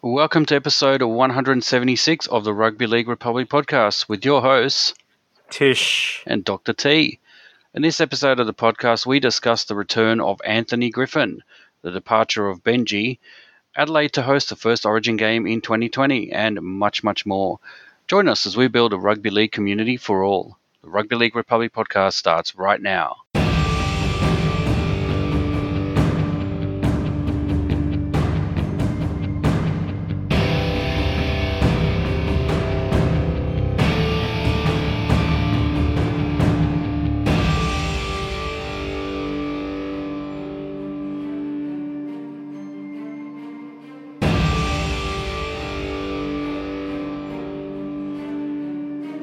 Welcome to episode 176 of the Rugby League Republic podcast with your hosts, Tish. and Dr. T. In this episode of the podcast, we discuss the return of Anthony Griffin, the departure of Benji, Adelaide to host the first Origin game in 2020, and much, much more. Join us as we build a rugby league community for all. The Rugby League Republic podcast starts right now.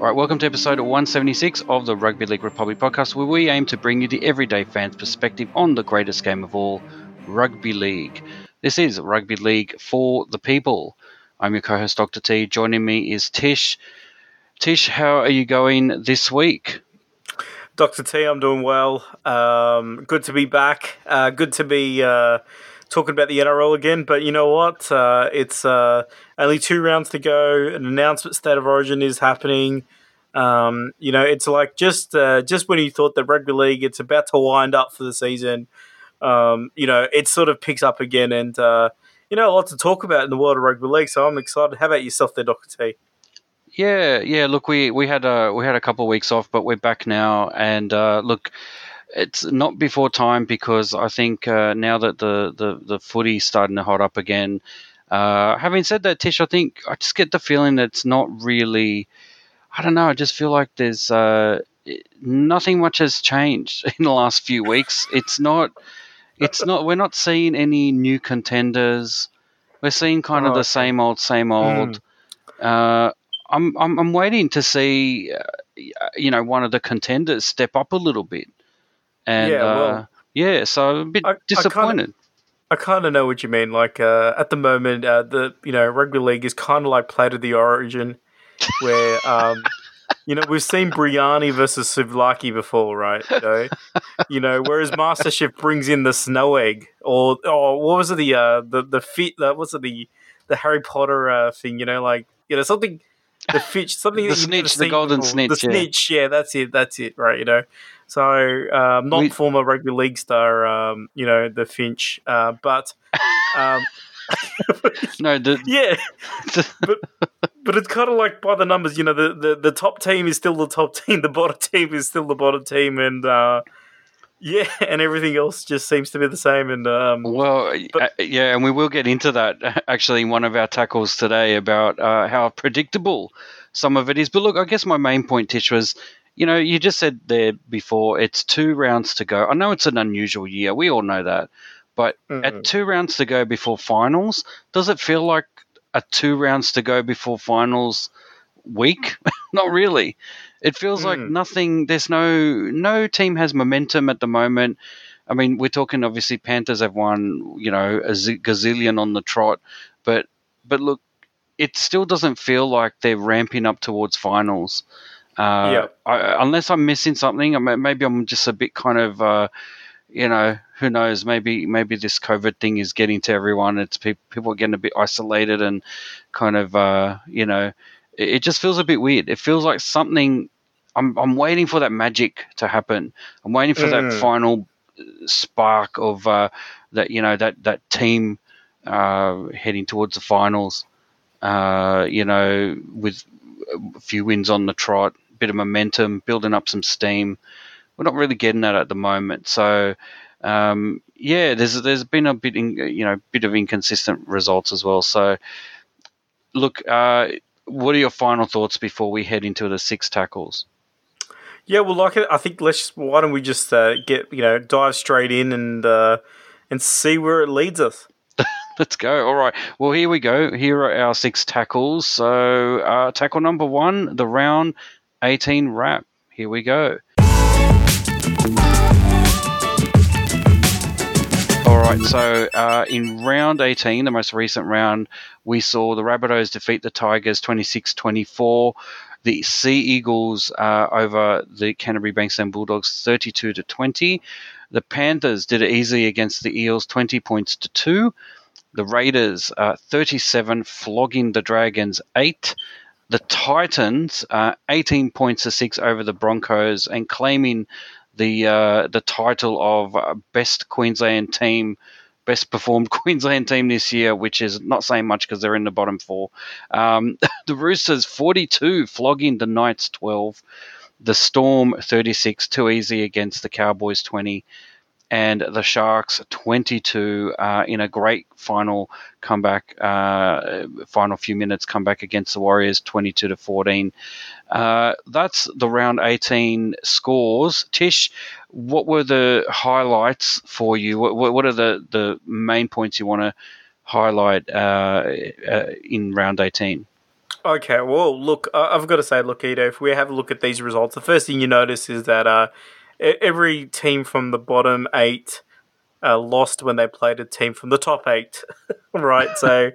All right, welcome to episode 176 of the Rugby League Republic podcast, where we aim to bring you the everyday fan's perspective on the greatest game of all, Rugby League. This is Rugby League for the people. I'm your co host, Dr. T. Joining me is Tish. Tish, how are you going this week? Dr. T, I'm doing well. Um, good to be back. Uh, good to be uh, talking about the NRL again. But you know what? Uh, it's uh, only two rounds to go. An announcement state of origin is happening. Um, you know, it's like just uh, just when you thought that rugby league it's about to wind up for the season, um, you know, it sort of picks up again, and uh, you know, a lot to talk about in the world of rugby league. So I'm excited. How about yourself, there, Doctor T? Yeah, yeah. Look, we we had a we had a couple of weeks off, but we're back now. And uh, look, it's not before time because I think uh, now that the the the footy's starting to hot up again. Uh, having said that, Tish, I think I just get the feeling that it's not really. I don't know. I just feel like there's uh, nothing much has changed in the last few weeks. It's not. It's not. We're not seeing any new contenders. We're seeing kind of Oh, the okay. same old, same old. Uh, I'm, I'm I'm waiting to see, uh, you know, one of the contenders step up a little bit. And Yeah, uh, yeah, so I'm a bit I- disappointed. I kind of know what you mean. Like uh, at the moment, uh, the you know rugby league is kind of like play to the origin, where um, you know we've seen Briani versus Suvlaki before, right? You know, you know, whereas MasterChef brings in the snow egg, or or what was it the uh, the the fit that was it the the Harry Potter uh, thing? You know, like you know something. The fish, something The that you've never snitch, the golden before. snitch, the yeah. snitch, yeah, that's it, that's it, right? You know, so um, not We- former rugby league star, um, you know, the Finch, uh, but um, No, the, yeah, but but it's kind of like by the numbers. You know, the, the the top team is still the top team, the bottom team is still the bottom team, and uh, yeah, and everything else just seems to be the same. And um, well, But- uh, yeah, and we will get into that actually in one of our tackles today about uh, how predictable some of it is. But look, I guess my main point, Tish, was. You know, you just said there before, it's two rounds to go. I know it's an unusual year. We all know that. But mm, at two rounds to go before finals, does it feel like a two rounds to go before finals week? Not really. It feels like Mm. nothing. There's no no team has momentum at the moment. I mean, we're talking obviously Panthers have won, you know, a gazillion on the trot, but but look, it still doesn't feel like they're ramping up towards finals. Uh, Yeah. I, unless I'm missing something, maybe I'm just a bit kind of. Uh, you know, who knows? Maybe maybe this COVID thing is getting to everyone. It's people people are getting a bit isolated and kind of uh, you know, it, it just feels a bit weird. It feels like something. I'm I'm waiting for that magic to happen. I'm waiting for that Mm. final spark of uh, that you know that that team uh, heading towards the finals. Uh, you know, with a few wins on the trot, bit of momentum, building up some steam we're not really getting that at the moment. So um, yeah, there's there's been a bit in, you know bit of inconsistent results as well. So look, uh, what are your final thoughts before we head into the six tackles? yeah, well, like I think let's why don't we just uh, get you know dive straight in and uh, and see where it leads us. Let's go. All right. Well, here we go. Here are our six tackles. So uh, tackle number one, the round 18 wrap. Here we go. All right, so uh, in round 18, the most recent round, we saw the Rabbitohs defeat the Tigers 26 24. The Sea Eagles uh, over the Canterbury Bankstown Bulldogs 32 to 20. The Panthers did it easily against the Eels 20 points to 2. The Raiders uh, 37, flogging the Dragons 8. The Titans uh, 18 points to 6 over the Broncos and claiming the uh, the title of best Queensland team best performed Queensland team this year, which is not saying much because they're in the bottom four. Um, the Roosters 42, flogging the Knights 12. The Storm 36, too easy against the Cowboys 20 and the Sharks 22 uh, in a great final comeback, uh, final few minutes comeback against the Warriors 22 to 14. Uh, that's the round 18 scores. Tish, what were the highlights for you? What, what are the, the main points you want to highlight uh, uh, in round 18? Okay, well, look, I've got to say, look, if we have a look at these results, the first thing you notice is that every team from the bottom eight uh, lost when they played a team from the top eight, right? So,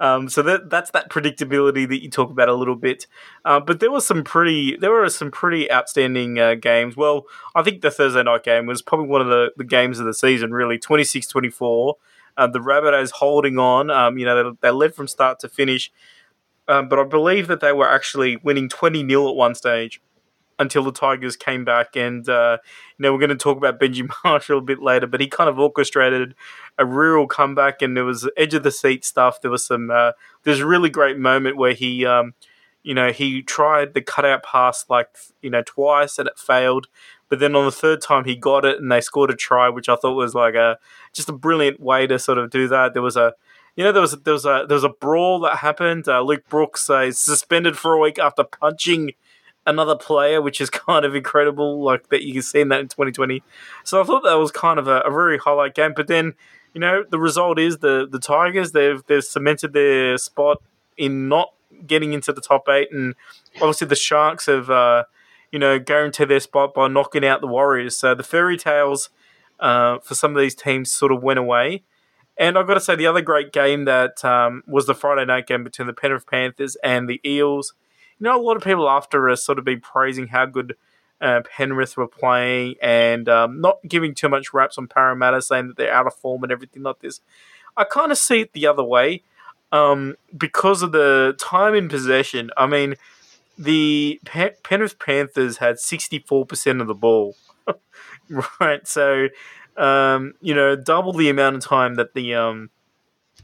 um, so that that's that predictability that you talk about a little bit. Uh, but there was some pretty, there were some pretty outstanding uh, games. Well, I think the Thursday night game was probably one of the, the games of the season. Really, 26-24. Uh, the Rabbitohs holding on. Um, you know, they, they led from start to finish. Um, but I believe that they were actually winning 20 0 at one stage until the Tigers came back. And, uh, you know, we're going to talk about Benji Marshall a bit later, but he kind of orchestrated a real comeback and there was edge of the seat stuff. There was some, uh, there's a really great moment where he, um, you know, he tried the cutout pass like, you know, twice and it failed. But then on the third time he got it and they scored a try, which I thought was like a just a brilliant way to sort of do that. There was a you know, there was there was a there was a brawl that happened. Uh, Luke Brooks uh, is suspended for a week after punching another player, which is kind of incredible. Like that you can see in that in 2020. So I thought that was kind of a, a very highlight game. But then, you know, the result is the the Tigers they've they've cemented their spot in not getting into the top eight, and obviously the Sharks have uh, you know guaranteed their spot by knocking out the Warriors. So the fairy tales uh, for some of these teams sort of went away. And I've got to say, the other great game that um, was the Friday night game between the Penrith Panthers and the Eels you know, a lot of people after us sort of been praising how good uh, Penrith were playing and um, not giving too much raps on Parramatta, saying that they're out of form and everything like this. I kind of see it the other way um, because of the time in possession. I mean, the Penrith Panthers had 64% of the ball, right? So, um, you know, double the amount of time that the um,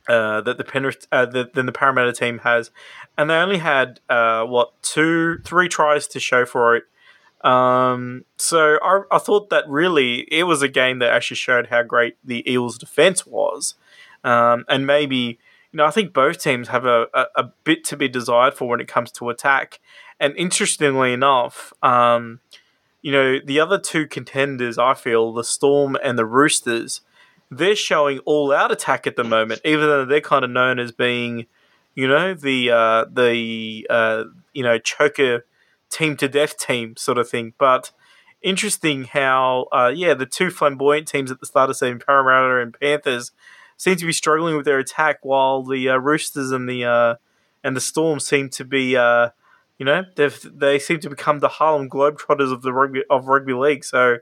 uh, that the Penrith uh, the, than the Parramatta team has, and they only had uh, what two, three tries to show for it. Um, so I, I thought that really it was a game that actually showed how great the Eels' defense was, um, and maybe you know I think both teams have a, a, a, bit to be desired for when it comes to attack. And interestingly enough, um, you know the other two contenders, I feel the Storm and the Roosters they're showing all out attack at the moment, even though they're kind of known as being, you know, the uh, the uh, you know choker team to death team sort of thing. But interesting how uh, yeah, the two flamboyant teams at the start of season, Parramatta and Panthers, seem to be struggling with their attack, while the uh, Roosters and the uh, and the Storm seem to be. Uh, you know, they they seem to become the Harlem Globetrotters of the rugby of rugby league. So,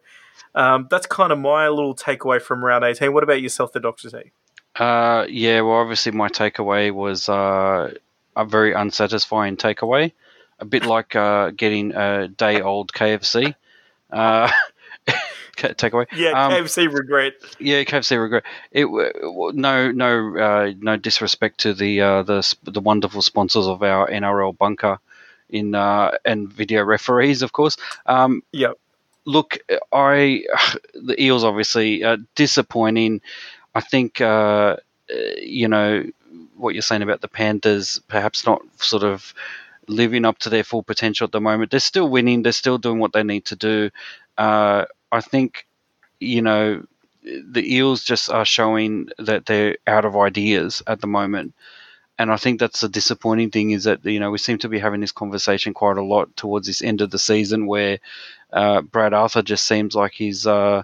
um, that's kind of my little takeaway from round 18. What about yourself, the Doctor T? Uh, yeah, well, obviously my takeaway was uh, a very unsatisfying takeaway, a bit like uh, getting a day old KFC. Uh, takeaway. Yeah, um, KFC regret. Yeah, KFC regret. It no no uh, no disrespect to the uh, the the wonderful sponsors of our NRL bunker in uh, and video referees, of course. Um, yep look, I the Eels obviously uh, disappointing. I think uh, you know what you're saying about the Panthers, perhaps not sort of living up to their full potential at the moment. They're still winning. They're still doing what they need to do. Uh, I think you know the Eels just are showing that they're out of ideas at the moment. And I think that's the disappointing thing is that you know we seem to be having this conversation quite a lot towards this end of the season where uh, Brad Arthur just seems like he's uh,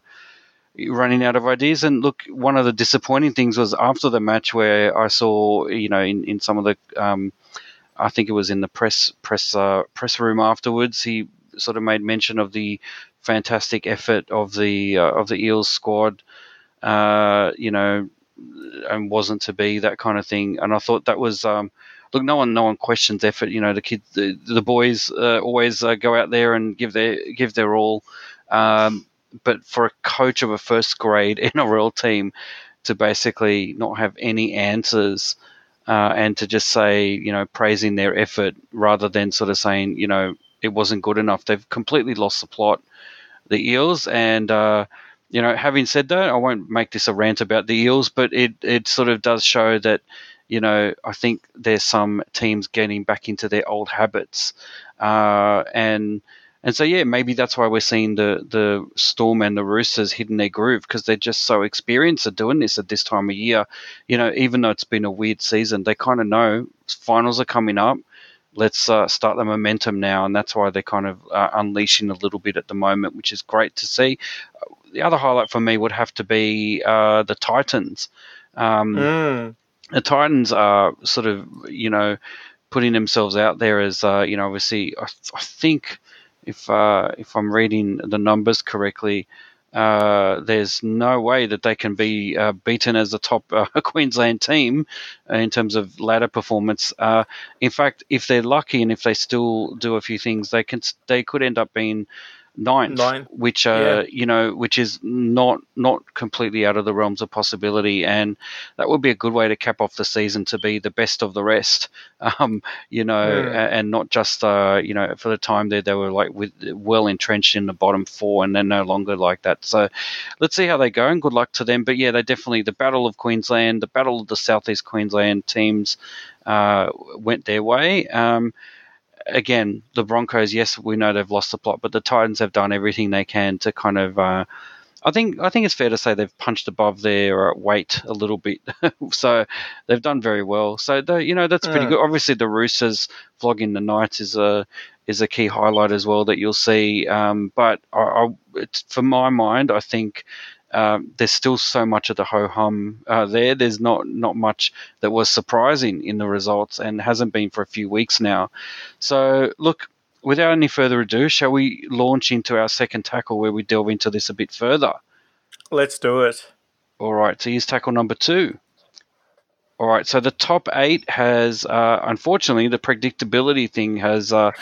running out of ideas. And look, one of the disappointing things was after the match where I saw, you know, in, in some of the, um, I think it was in the press press uh, press room afterwards, he sort of made mention of the fantastic effort of the uh, of the Eels squad. Uh, you know, and wasn't to be that kind of thing. And I thought that was um, look, no one, no one questions effort. You know, the kids, the, the boys uh, always uh, go out there and give their give their all. Um, but for a coach of a first grade NRL team to basically not have any answers uh, and to just say, you know, praising their effort rather than sort of saying, you know, it wasn't good enough. They've completely lost the plot, the Eels, and uh, you know, having said that, I won't make this a rant about the Eels, but it it sort of does show that you know, I think there's some teams getting back into their old habits, uh, and and so yeah, maybe that's why we're seeing the the Storm and the Roosters hitting their groove because they're just so experienced at doing this at this time of year. You know, even though it's been a weird season, they kind of know finals are coming up. Let's uh, start the momentum now, and that's why they're kind of uh, unleashing a little bit at the moment, which is great to see. The other highlight for me would have to be uh, the Titans. Um, Mm. The Titans are sort of, you know, putting themselves out there as, uh, you know, obviously, I, I think if uh, if I'm reading the numbers correctly, uh, there's no way that they can be uh, beaten as a top uh, Queensland team in terms of ladder performance. Uh, in fact, if they're lucky and if they still do a few things, they can they could end up being ninth, Ninth, which uh, yeah. you know, which is not not completely out of the realms of possibility, and that would be a good way to cap off the season to be the best of the rest. Um, you know, a- and not just uh, you know for the time there they were like with well entrenched in the bottom four, and they're no longer like that. So let's see how they go, and good luck to them. But yeah, they definitely the battle of Queensland, the battle of the southeast Queensland teams uh, went their way. Um, again, the Broncos, yes, we know they've lost the plot, but the Titans have done everything they can to kind of. Uh, I think I think it's fair to say they've punched above their uh, weight a little bit, so they've done very well. So the, you know that's pretty Mm. good. Obviously, the Roosters flogging the Knights is a is a key highlight as well that you'll see. Um, but I, I, it's, for my mind, I think um, there's still so much of the ho hum uh, there. There's not not much that was surprising in the results and hasn't been for a few weeks now. So look, without any further ado, shall we launch into our second tackle where we delve into this a bit further? Let's do it. All right, so here's tackle number two. All right, so the top eight has, uh, unfortunately, the predictability thing has uh,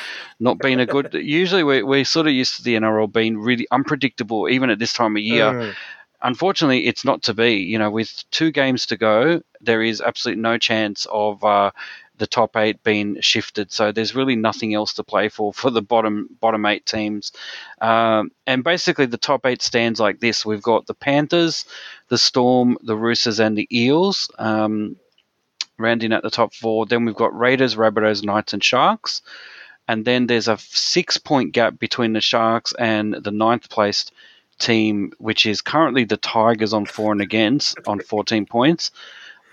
not been a good. Usually, we're, we're sort of used to the NRL being really unpredictable, even at this time of year. Mm. Unfortunately, it's not to be. You know, with two games to go, there is absolutely no chance of uh, the top eight being shifted. So there's really nothing else to play for for the bottom bottom eight teams. Um, and basically, the top eight stands like this: we've got the Panthers, the Storm, the Roosters, and the Eels. Um, rounding out the top four. Then we've got Raiders, Rabbitohs, Knights, and Sharks. And then there's a six point gap between the Sharks and the ninth placed team, which is currently the Tigers on four and against on 14 points.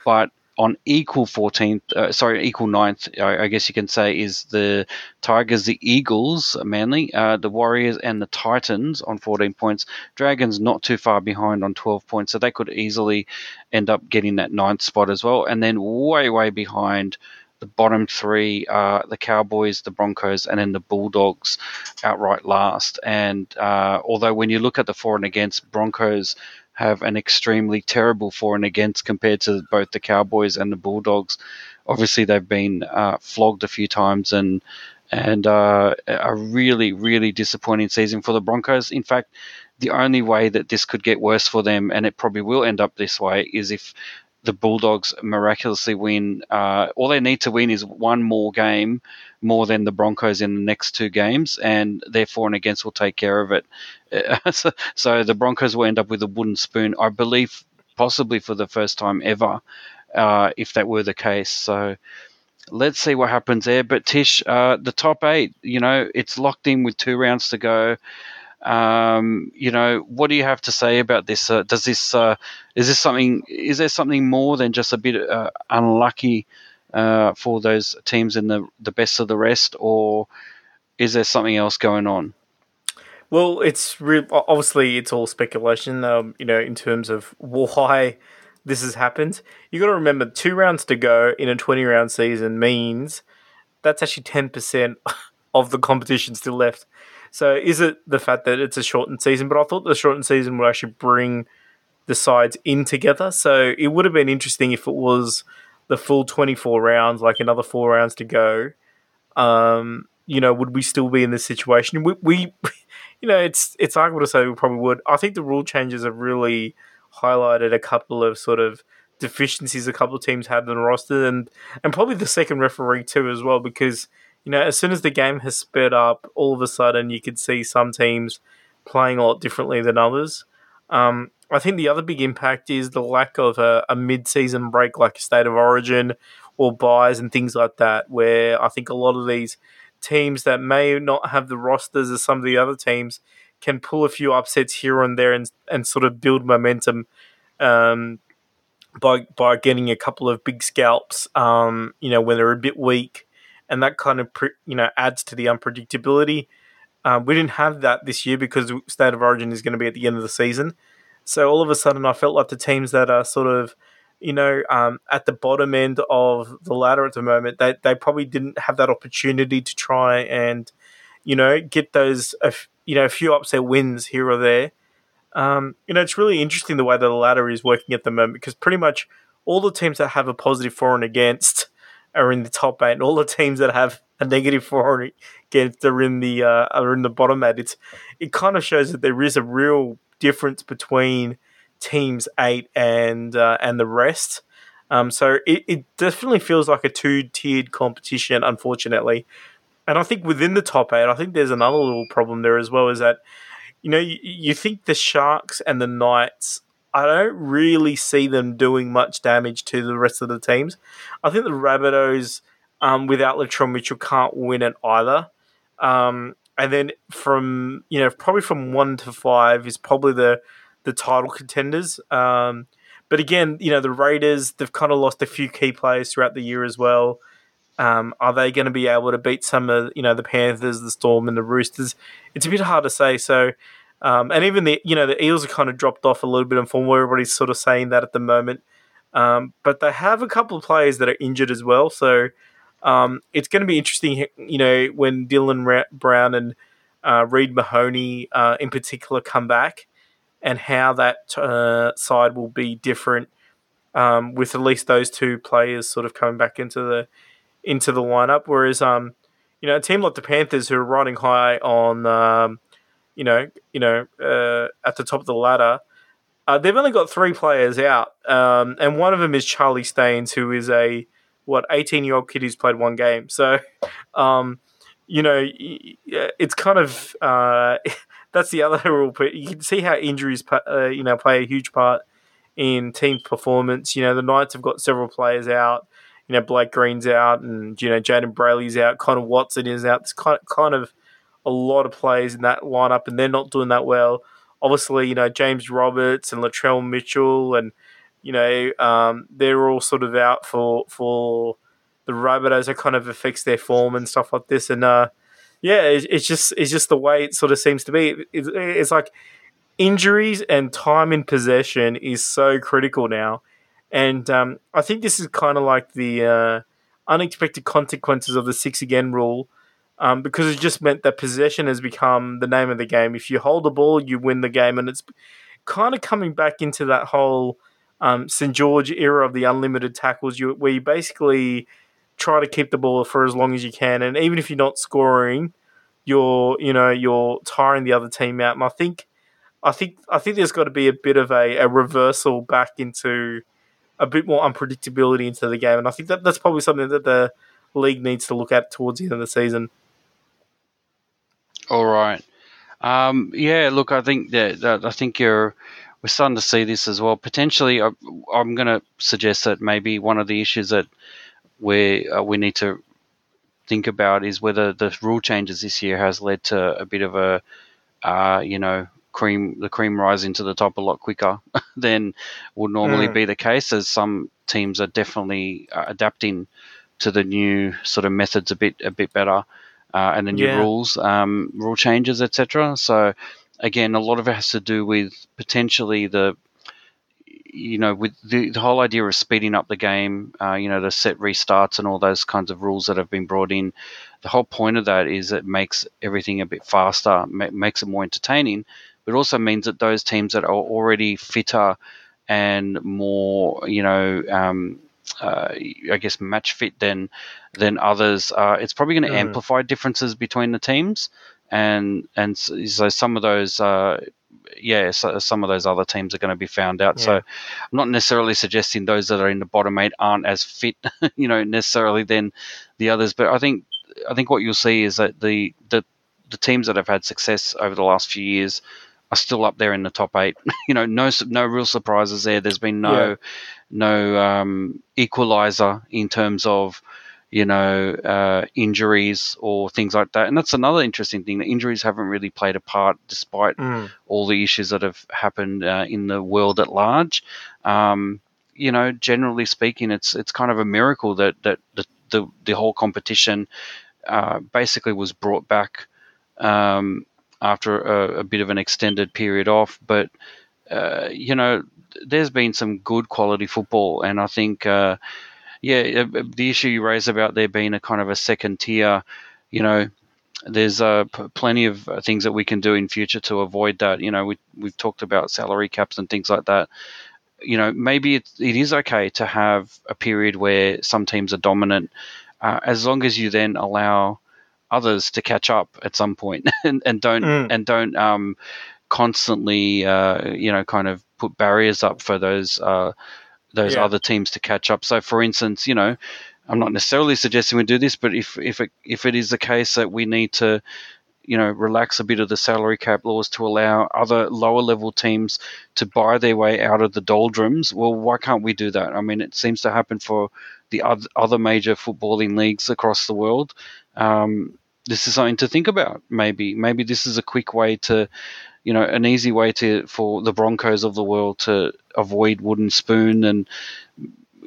But on equal 14th, uh, sorry, equal ninth, I, I guess you can say, is the Tigers, the Eagles, mainly, uh, the Warriors, and the Titans on 14 points. Dragons not too far behind on 12 points, so they could easily end up getting that ninth spot as well. And then way, way behind the bottom three are the Cowboys, the Broncos, and then the Bulldogs outright last. And uh, although when you look at the for and against, Broncos have an extremely terrible for and against compared to both the Cowboys and the Bulldogs. Obviously, they've been uh, flogged a few times and and uh, a really, really disappointing season for the Broncos. In fact, the only way that this could get worse for them, and it probably will end up this way, is if the Bulldogs miraculously win. Uh, all they need to win is one more game more than the Broncos in the next two games, and therefore and against will take care of it. So, so the Broncos will end up with a wooden spoon, I believe, possibly for the first time ever, uh, if that were the case. So let's see what happens there. But Tish, uh, the top eight, you know, it's locked in with two rounds to go. Um, you know, what do you have to say about this? Uh, does this uh, is this something? Is there something more than just a bit uh, unlucky uh, for those teams in the the best of the rest, or is there something else going on? Well, it's re- obviously it's all speculation. Um, you know, in terms of why this has happened. you've got to remember, two rounds to go in a twenty-round season means that's actually ten percent of the competition still left. So, is it the fact that it's a shortened season? But I thought the shortened season would actually bring the sides in together. So it would have been interesting if it was the full 24 rounds, like another four rounds to go. Um, you know, would we still be in this situation? We, we you know, it's it's arguable to say we probably would. I think the rule changes have really highlighted a couple of sort of deficiencies a couple of teams had in the roster, and and probably the second referee too as well, because you know, as soon as the game has sped up, all of a sudden you could see some teams playing a lot differently than others. Um, I think the other big impact is the lack of a, a mid-season break like a state of origin or buys and things like that, where I think a lot of these teams that may not have the rosters as some of the other teams can pull a few upsets here and there and, and sort of build momentum um, by by getting a couple of big scalps, um, you know, when they're a bit weak, and that kind of you know adds to the unpredictability. Um, we didn't have that this year because State of Origin is going to be at the end of the season. So all of a sudden, I felt like the teams that are sort of, you know, um, at the bottom end of the ladder at the moment, they they probably didn't have that opportunity to try and, you know, get those, you know, a few upset wins here or there. Um, you know, it's really interesting the way that the ladder is working at the moment because pretty much all the teams that have a positive for and against are in the top eight, and all the teams that have a negative for and against are in the uh, are in the bottom eight. It's it kind of shows that there is a real difference between teams eight and uh, and the rest. Um, so it, it definitely feels like a two tiered competition, unfortunately. And I think within the top eight, I think there's another little problem there as well. Is that you know you, you think the Sharks and the Knights I don't really see them doing much damage to the rest of the teams. I think the Rabbitohs, um, without Latrell Mitchell, can't win it either. Um, and then from you know probably from one to five is probably the the title contenders. Um, but again, you know the Raiders they've kind of lost a few key players throughout the year as well. Um, are they going to be able to beat some of you know the Panthers, the Storm, and the Roosters? It's a bit hard to say. So um, and even the you know the Eels have kind of dropped off a little bit in form. Everybody's sort of saying that at the moment, um, but they have a couple of players that are injured as well. So um, it's going to be interesting, you know, when Dylan Ra- Brown and uh, Reed Mahoney uh, in particular come back, and how that uh, side will be different um, with at least those two players sort of coming back into the into the lineup. Whereas, um, you know, a team like the Panthers who are riding high on um, you know, you know, uh, at the top of the ladder. Uh, they've only got three players out, um, and one of them is Charlie Staines, who is a what eighteen year old kid who's played one game. So, um, you know, it's kind of uh, that's the other rule. But you can see how injuries, uh, you know, play a huge part in team performance. You know, the Knights have got several players out. You know, Blake Green's out, and you know, Jayden Brailey's out. Connor Watson is out. It's kind kind of a lot of players in that lineup, and they're not doing that well. Obviously, you know James Roberts and Latrell Mitchell, and you know um, they're all sort of out for for the Rabbitohs. It kind of affects their form and stuff like this. And uh, yeah, it's, it's, just it's just the way it sort of seems to be. It's, it's like injuries and time in possession is so critical now, and um, I think this is kind of like the uh, unexpected consequences of the six again rule um, because it just meant that possession has become the name of the game. If you hold the ball, you win the game, and it's kind of coming back into that whole um, St George era of the unlimited tackles, you, where you basically try to keep the ball for as long as you can, and even if you're not scoring, you're you know you're tiring the other team out. And I think I think I think there's got to be a bit of a, a reversal back into a bit more unpredictability into the game, and I think that that's probably something that the league needs to look at towards the end of the season. All right. Um, yeah, look, I think that, that, I think you're we're starting to see this as well. Potentially, I, am going to suggest that maybe one of the issues that we uh, we need to think about is whether the rule changes this year has led to a bit of a uh, you know cream the cream rising to the top a lot quicker than would normally mm. be the case, as some teams are definitely uh, adapting to the new sort of methods a bit a bit better uh, and the new yeah. rules, um, rule changes, etc. So again, a lot of it has to do with potentially the you know, with the, the whole idea of speeding up the game, uh, you know, the set restarts and all those kinds of rules that have been brought in, the whole point of that is it makes everything a bit faster, ma- makes it more entertaining, It also means that those teams that are already fitter and more, you know, um, uh, I guess match fit than than others. Uh, it's probably going to mm. amplify differences between the teams, and and so some of those. Uh, yeah, so some of those other teams are going to be found out. Yeah. So, I'm not necessarily suggesting those that are in the bottom eight aren't as fit, you know, necessarily than the others. But I think I think what you'll see is that the the the teams that have had success over the last few years are still up there in the top eight. you know, no no real surprises there. There's been no yeah. no um, equalizer in terms of you know uh, injuries or things like that. And that's another interesting thing. The injuries haven't really played a part, despite mm. all the issues that have happened uh, in the world at large. Um, you know, generally speaking, it's it's kind of a miracle that that the the, the whole competition uh, basically was brought back um, after a, a, bit of an extended period off. But uh, you know, there's been some good quality football, and I think, uh, yeah, uh, the issue you raise about there being a kind of a second tier, you know. There's uh, p- plenty of uh, things that we can do in future to avoid that. You know, we, we've talked about salary caps and things like that you know, maybe it, it is okay to have a period where some teams are dominant, uh, as long as you then allow others to catch up at some point and, and don't mm. and don't um, constantly uh, you know kind of put barriers up for those uh, those yeah. other teams to catch up. So, for instance, you know, I'm not necessarily suggesting we do this, but if if it, if it is the case that we need to you know relax a bit of the salary cap laws to allow other lower level teams to buy their way out of the doldrums well why can't we do that i mean it seems to happen for the other major footballing leagues across the world um, this is something to think about. Maybe, maybe this is a quick way to, you know, an easy way to for the Broncos of the world to avoid wooden spoon and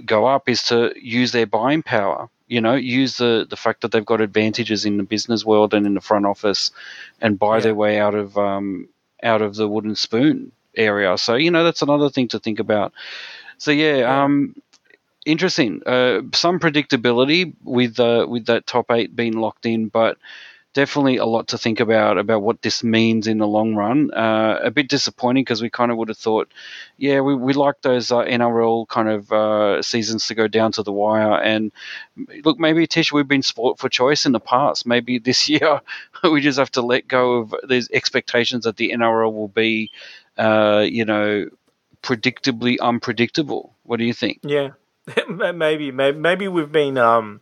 go up is to use their buying power. You know, use the the fact that they've got advantages in the business world and in the front office, and buy yeah. their way out of um, out of the wooden spoon area. So you know, that's another thing to think about. So yeah, yeah. um, interesting. Uh, some predictability with uh, with that top eight being locked in, but definitely a lot to think about about what this means in the long run. Uh, a bit disappointing because we kind of would have thought, yeah, we, we like those uh, NRL kind of uh, seasons to go down to the wire. And look, maybe Tish, we've been sport for choice in the past. Maybe this year we just have to let go of these expectations that the NRL will be, uh, you know, predictably unpredictable. What do you think? Yeah. maybe, maybe, maybe we've been, um,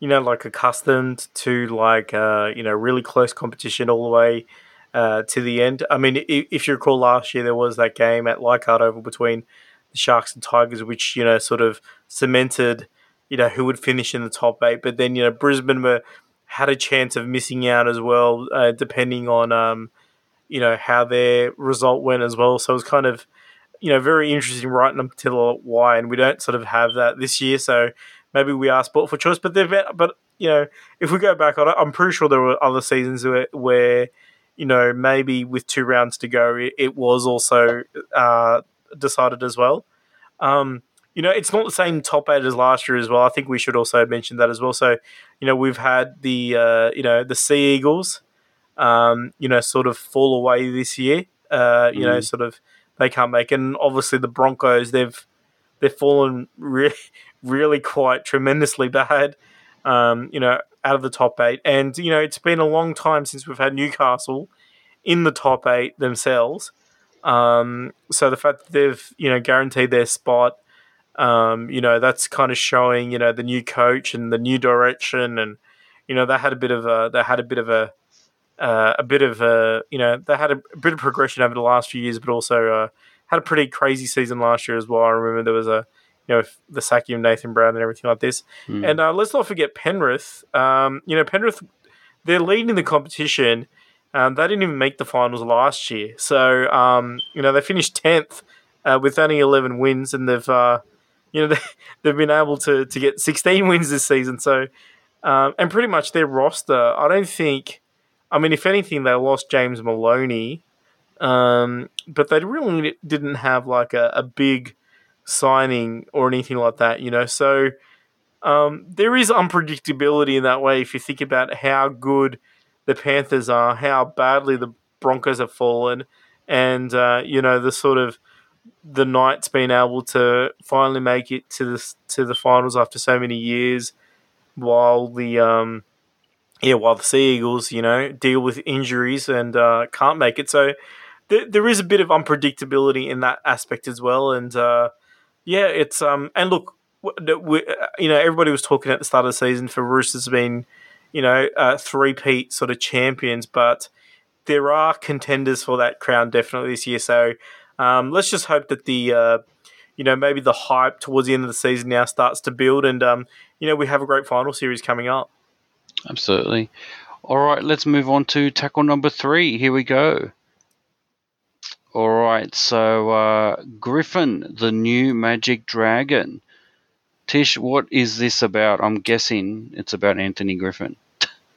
you know, like accustomed to like, uh, you know, really close competition all the way uh, to the end. I mean, if, if you recall last year, there was that game at Leichhardt Oval between the Sharks and Tigers, which you know sort of cemented, you know, who would finish in the top eight. But then you know, Brisbane were had a chance of missing out as well, uh, depending on, um, you know, how their result went as well. So it was kind of you know, very interesting right until why, and we don't sort of have that this year. So maybe we are sport for choice, but they've been, but you know, if we go back on it, I'm pretty sure there were other seasons where, where you know, maybe with two rounds to go, it, it was also uh, decided as well. Um, you know, it's not the same top eight as last year as well. I think we should also mention that as well. So, you know, we've had the uh, you know the Sea Eagles, um, you know, sort of fall away this year. Uh, you mm. know, sort of they can't make. And obviously the Broncos, they've they've fallen really, really quite tremendously bad. Um, you know, out of the top eight, and you know it's been a long time since we've had Newcastle in the top eight themselves. Um, so the fact that they've you know guaranteed their spot, um, you know that's kind of showing you know the new coach and the new direction, and you know they had a bit of a they had a bit of a uh, a bit of a you know they had a, a, bit of progression over the last few years, but also uh, had a pretty crazy season last year as well. I remember there was a you know the sacking of Nathan Brown and everything like this. Mm. And uh, let's not forget Penrith. Um, you know Penrith, they're leading the competition. Um, they didn't even make the finals last year, so um, you know they finished tenth uh, with only eleven wins, and they've uh, you know they, they've been able to to get sixteen wins this season. So um, and pretty much their roster, I don't think I mean, if anything, they lost James Maloney, um, but they really didn't have like a, a, big signing or anything like that, you know. So um, there is unpredictability in that way if you think about how good the Panthers are, how badly the Broncos have fallen, and uh, you know the sort of the Knights being able to finally make it to the to the finals after so many years, while the um, yeah, while the Sea Eagles, you know, deal with injuries and uh, can't make it. So there, there is a bit of unpredictability in that aspect as well. And uh, yeah, it's um, and look, we, you know, everybody was talking at the start of the season for Roosters being, you know, uh, three peat sort of champions, but there are contenders for that crown definitely this year. So um, let's just hope that the uh, you know maybe the hype towards the end of the season now starts to build, and um, you know we have a great final series coming up. Absolutely. All right, let's move on to tackle number three. Here we go. All right, so uh, Griffin, the new magic dragon. Tish, what is this about? I'm guessing it's about Anthony Griffin.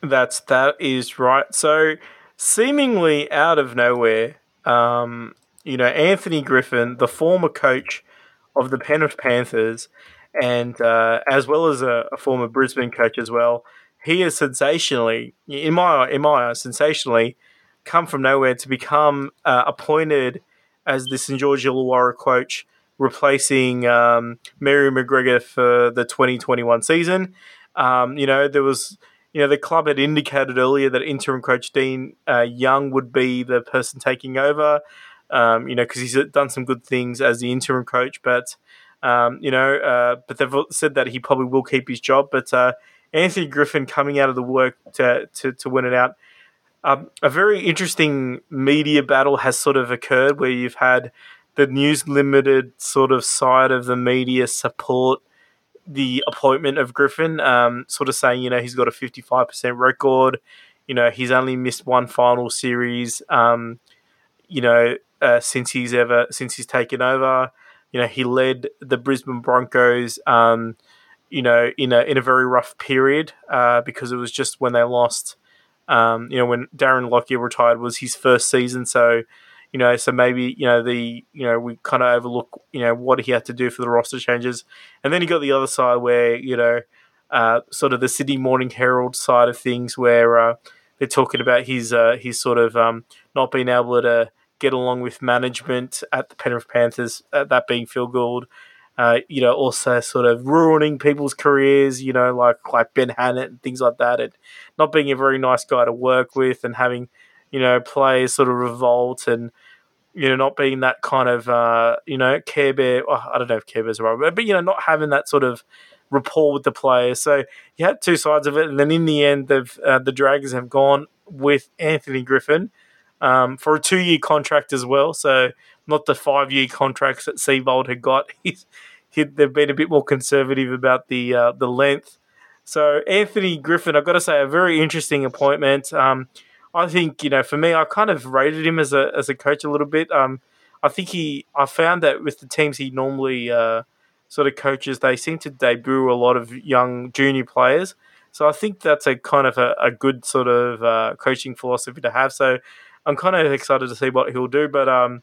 That's that is right. So, seemingly out of nowhere, um, you know, Anthony Griffin, the former coach of the Penrith Panthers, and uh, as well as a, a, former Brisbane coach as well, he is sensationally, in my in my eyes, sensationally come from nowhere to become uh, appointed as the St George Illawarra coach, replacing um, Mary McGregor for the 2021 season. Um, you know, there was, you know, the club had indicated earlier that interim coach Dean uh, Young would be the person taking over. Um, you know, because he's done some good things as the interim coach, but um, you know, uh, but they've said that he probably will keep his job. But uh, Anthony Griffin coming out of the work to to, to win it out. Um, a very interesting media battle has sort of occurred where you've had the News Limited sort of side of the media support the appointment of Griffin, um, sort of saying, you know, he's got a 55% record. You know, he's only missed one final series, um, you know, uh, since he's ever, since he's taken over. You know, he led the Brisbane Broncos, um, you know, in a in a very rough period uh, because it was just when they lost. Um, you know, when Darren Lockyer retired was his first season, so you know, so maybe you know the you know we kind of overlook you know what he had to do for the roster changes, and then you got the other side where you know, uh, sort of the Sydney Morning Herald side of things where uh, they're talking about his uh, his sort of um, not being able to get along with management at the Penrith Panthers, that being Phil Gould, uh, you know, also sort of ruining people's careers, you know, like like Ben Hannant and things like that, and not being a very nice guy to work with, and having you know players sort of revolt and you know not being that kind of uh, you know Care Bear. Oh, I don't know if Care Bear's right, but, but you know not having that sort of rapport with the players. So you had two sides of it, and then in the end, uh, the Dragons have gone with Anthony Griffin um, for a two year contract as well. So not the five year contracts that Seibold had got. He's, he, they've been a bit more conservative about the uh, the length. So Anthony Griffin, I've got to say, a very interesting appointment. Um, I think you know, for me, I kind of rated him as a as a coach a little bit. Um, I think he, I found that with the teams he normally uh, sort of coaches, they seem to debut a lot of young junior players. So I think that's a kind of a, a good sort of uh, coaching philosophy to have. So I'm kind of excited to see what he'll do. But um,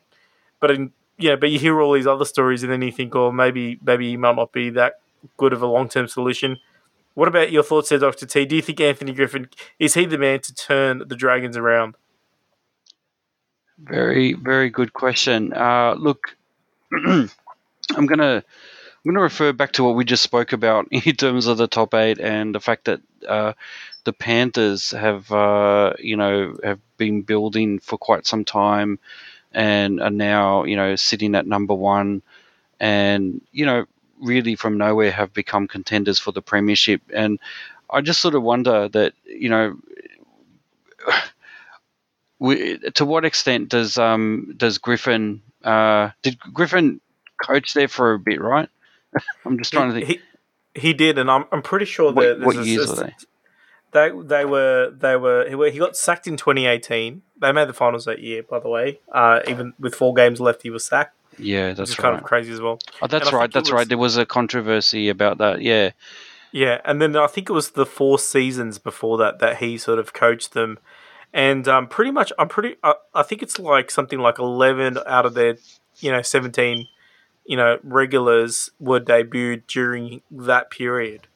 but in, yeah, but you hear all these other stories, and then you think, oh, maybe maybe he might not be that good of a long term solution. What about your thoughts there, Doctor T? Do you think Anthony Griffin is he the man to turn the Dragons around? Very, very good question. Uh, look, I'm gonna I'm gonna refer back to what we just spoke about in terms of the top eight and the fact that uh, the Panthers have uh, you know have been building for quite some time and are now you know sitting at number one, and you know really from nowhere have become contenders for the premiership. And I just sort of wonder that you know. We, to what extent does um does Griffin uh did Griffin coach there for a bit right? I'm just trying to think. He, he did, and I'm I'm pretty sure that what, what years were they? They they were they were he got sacked in 2018. They made the finals that year, by the way. Uh, even with four games left, he was sacked. Yeah, that's kind right. of crazy as well. Oh, that's right. That's was, right. There was a controversy about that. Yeah. Yeah, and then I think it was the four seasons before that that he sort of coached them, and um, pretty much I'm pretty. I, I think it's like something like eleven out of their, you know, seventeen, you know, regulars were debuted during that period.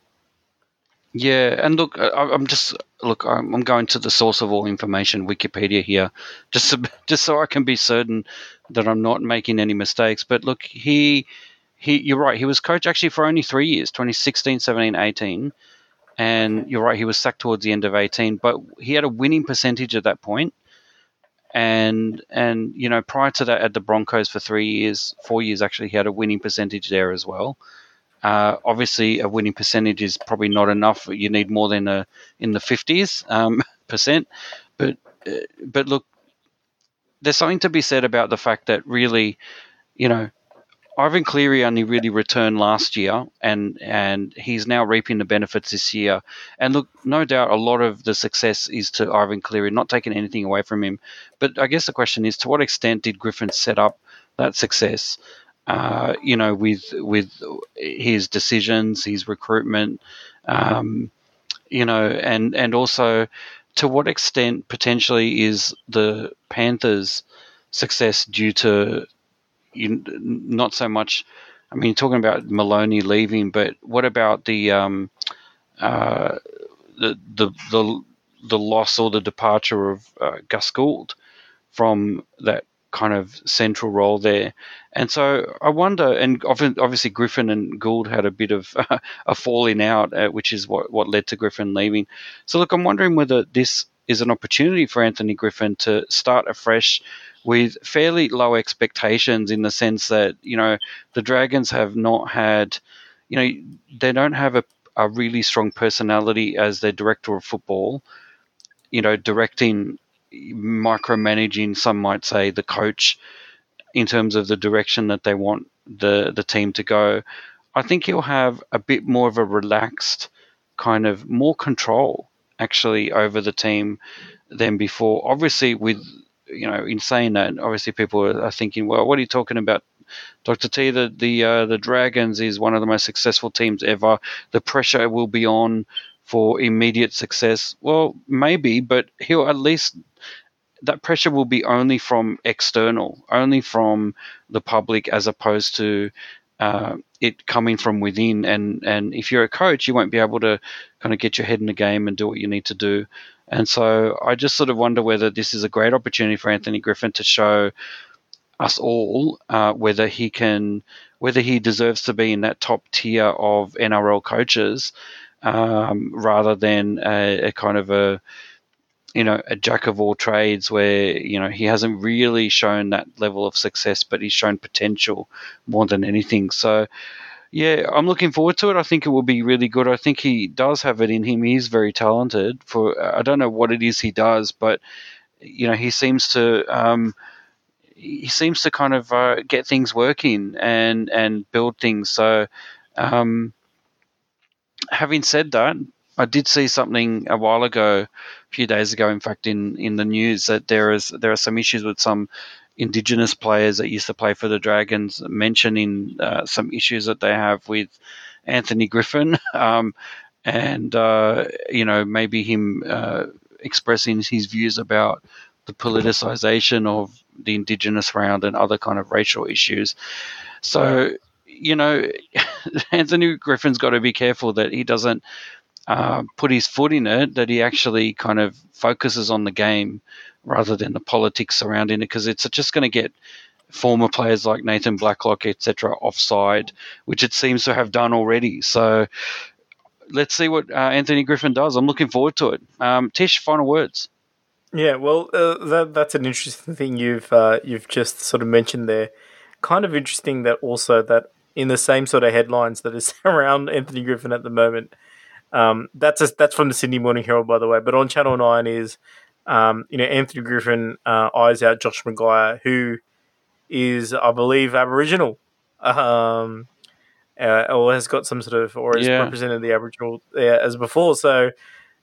Yeah, and look, I, I'm just look. I'm, I'm going to the source of all information, Wikipedia here, just so, just so I can be certain that I'm not making any mistakes. But look, he he, you're right. He was coach actually for only three years, 2016, 17, 18, and you're right. He was sacked towards the end of 18, but he had a winning percentage at that point. And and you know prior to that at the Broncos for three years, four years actually, he had a winning percentage there as well. Uh, obviously, a winning percentage is probably not enough. You need more than a in the fifties um, percent. But uh, but look, there's something to be said about the fact that really, you know, Ivan Cleary only really returned last year, and and he's now reaping the benefits this year. And look, no doubt, a lot of the success is to Ivan Cleary, not taking anything away from him. But I guess the question is, to what extent did Griffin set up that success? Uh, you know, with with his decisions, his recruitment, um, you know, and and also to what extent potentially is the Panthers' success due to you, not so much. I mean, talking about Maloney leaving, but what about the um, uh, the, the the the loss or the departure of uh, Gus Gould from that kind of central role there. And so I wonder, and obviously Griffin and Gould had a bit of a falling out, uh, which is what, what led to Griffin leaving. So look, I'm wondering whether this is an opportunity for Anthony Griffin to start afresh with fairly low expectations in the sense that, you know, the Dragons have not had, you know, they don't have a, a really strong personality as their director of football, you know, directing micromanaging, some might say, the coach in terms of the direction that they want the, the team to go. I think he'll have a bit more of a relaxed kind of more control actually over the team than before. Obviously, with you know, in saying that, obviously people are thinking, well, what are you talking about, Doctor T? The the uh, the Dragons is one of the most successful teams ever. The pressure will be on for immediate success. Well, maybe, but he'll at least that pressure will be only from external, only from the public, as opposed to uh, it coming from within. And and if you're a coach, you won't be able to kind of get your head in the game and do what you need to do. And so I just sort of wonder whether this is a great opportunity for Anthony Griffin to show us all uh, whether he can, whether he deserves to be in that top tier of NRL coaches, um, rather than a, a kind of a you know, a jack of all trades where, you know, he hasn't really shown that level of success, but he's shown potential more than anything. So, yeah, I'm looking forward to it. I think it will be really good. I think he does have it in him. He's very talented. For I don't know what it is he does, but you know, he seems to um, he seems to kind of uh, get things working and and build things. So, um, having said that, I did see something a while ago, few days ago, in fact, in, in the news that there is there are some issues with some indigenous players that used to play for the Dragons, mentioning uh, some issues that they have with Anthony Griffin, um, and uh, you know maybe him uh, expressing his views about the politicization of the indigenous round and other kind of racial issues. So you know, Anthony Griffin's got to be careful that he doesn't uh, put his foot in it, that he actually kind of focuses on the game rather than the politics surrounding it, because it's just going to get former players like Nathan Blacklock, etc., offside, which it seems to have done already. So let's see what uh, Anthony Griffin does. I'm looking forward to it. Um, Tish, final words. Yeah, well, uh, that, that's an interesting thing you've uh, you've just sort of mentioned there. Kind of interesting that also that in the same sort of headlines that is around Anthony Griffin at the moment, um, that's a, that's from the Sydney Morning Herald, by the way. But on Channel Nine is, um, you know, Anthony Griffin uh, eyes out Josh McGuire, who is, I believe, Aboriginal, um, uh, or has got some sort of, or has yeah. represented the Aboriginal uh, as before. So,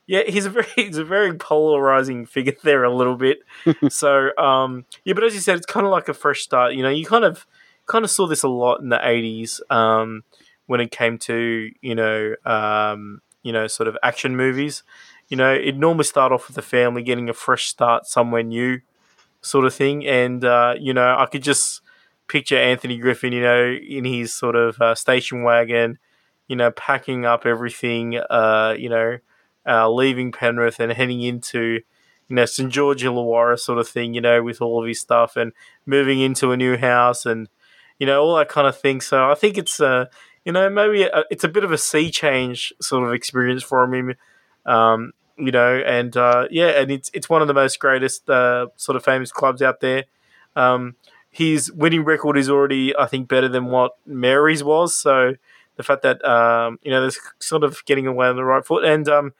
yeah, he's a very he's a very polarizing figure there a little bit. so, um, yeah, but as you said, it's kind of like a fresh start. You know, you kind of kind of saw this a lot in the '80s um, when it came to you know um, you know, sort of action movies. You know, it normally start off with the family getting a fresh start somewhere new, sort of thing. And uh, you know, I could just picture Anthony Griffin, you know, in his sort of uh, station wagon, you know, packing up everything, uh, you know, uh, leaving Penrith and heading into, you know, St George Illawarra sort of thing, you know, with all of his stuff and moving into a new house and, you know, all that kind of thing. So I think it's, uh, you know, maybe it's a bit of a sea change sort of experience for him. Um, you know, and uh, yeah, and it's it's one of the most greatest uh, sort of famous clubs out there. Um, his winning record is already, I think, better than what Mary's was. So the fact that um, you know, there's sort of getting away on the right foot, and um,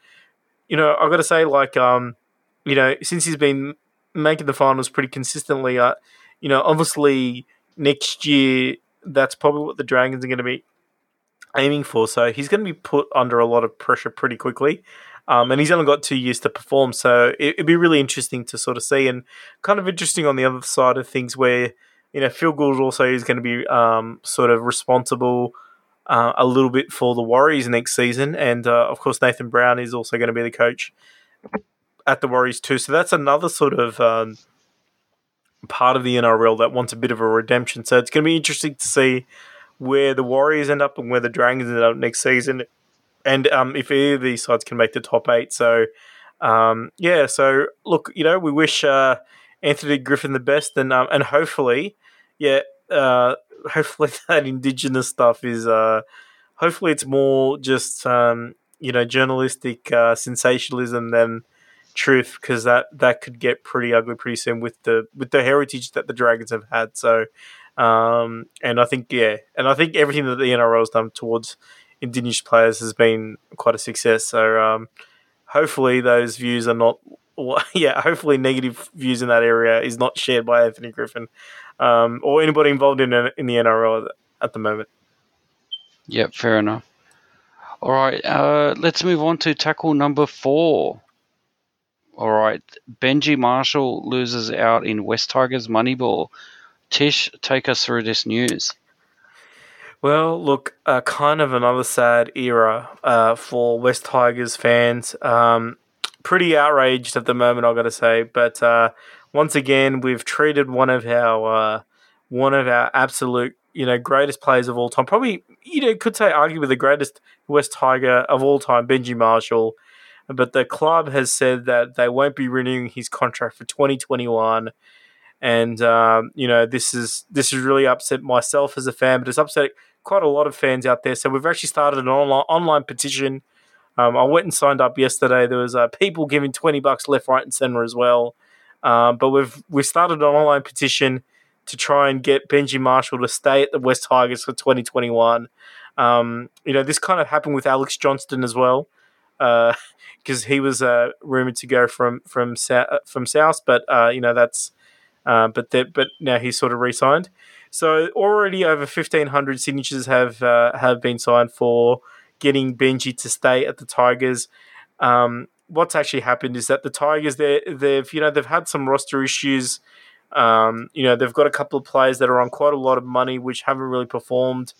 you know, I've got to say, like, um, you know, since he's been making the finals pretty consistently, uh, you know, obviously next year that's probably what the Dragons are going to be aiming for. So he's going to be put under a lot of pressure pretty quickly. Um, and he's only got two years to perform, so it, would be really interesting to sort of see, and kind of interesting on the other side of things, where you know Phil Gould also is going to be um, sort of responsible uh, a little bit for the Warriors next season, and uh, of course Nathan Brown is also going to be the coach at the Warriors too. So that's another sort of um, part of the NRL that wants a bit of a redemption. So it's going to be interesting to see where the Warriors end up and where the Dragons end up next season, and um, if either of these sides can make the top eight. So um, yeah, so look, you know, we wish uh, Anthony Griffin the best, and um, and hopefully, yeah, uh, hopefully that Indigenous stuff is uh, hopefully it's more just um, you know journalistic uh, sensationalism than truth because that that could get pretty ugly pretty soon with the with the heritage that the Dragons have had. So, um, and I think yeah, and I think everything that the NRL has done towards Indigenous players has been quite a success. So, um, hopefully those views are not. Yeah, hopefully negative views in that area is not shared by Anthony Griffin um, or anybody involved in in the NRL at the moment. Yep, fair enough. All right, uh, let's move on to tackle number four. All right, Benji Marshall loses out in West Tigers Moneyball. Tish, take us through this news. Well, look, uh, kind of another sad era uh, for West Tigers fans. Um, pretty outraged at the moment, I've got to say. But uh, once again, we've treated one of our uh, one of our absolute you know greatest players of all time, probably you know could say arguably the greatest West Tiger of all time, Benji Marshall. But the club has said that they won't be renewing his contract for 2021, and um, you know this is this has really upset myself as a fan, but it's upset quite a lot of fans out there. So we've actually started an online online petition. Um, I went and signed up yesterday. There was uh, people giving twenty bucks left, right, and center as well. Um, but we've we started an online petition to try and get Benji Marshall to stay at the West Tigers for 2021. Um, you know, this kind of happened with Alex Johnston as well, because uh, he was uh, rumored to go from from from South, but uh, you know that's uh, but that but now he's sort of re-signed. So already over 1,500 signatures have uh, have been signed for getting Benji to stay at the Tigers. Um, what's actually happened is that the Tigers they they've you know they've had some roster issues. Um, you know they've got a couple of players that are on quite a lot of money which haven't really performed,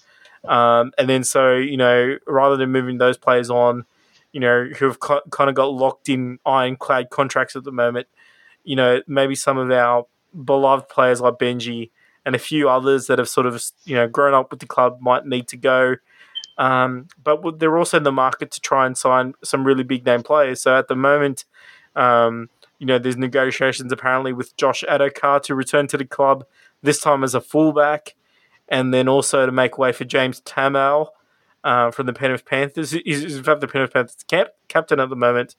um, and then so you know rather than moving those players on, you know who have co- kind of got locked in ironclad contracts at the moment, you know maybe some of our beloved players like Benji and a few others that have sort of you know grown up with the club might need to go. Um, but they're also in the market to try and sign some really big name players. So at the moment, um, you know, there's negotiations apparently with Josh Addo-Carr to return to the club, this time as a fullback, and then also to make way for James Tamou uh, from the Penrith Panthers. He's in fact the Penrith Panthers cap- captain at the moment.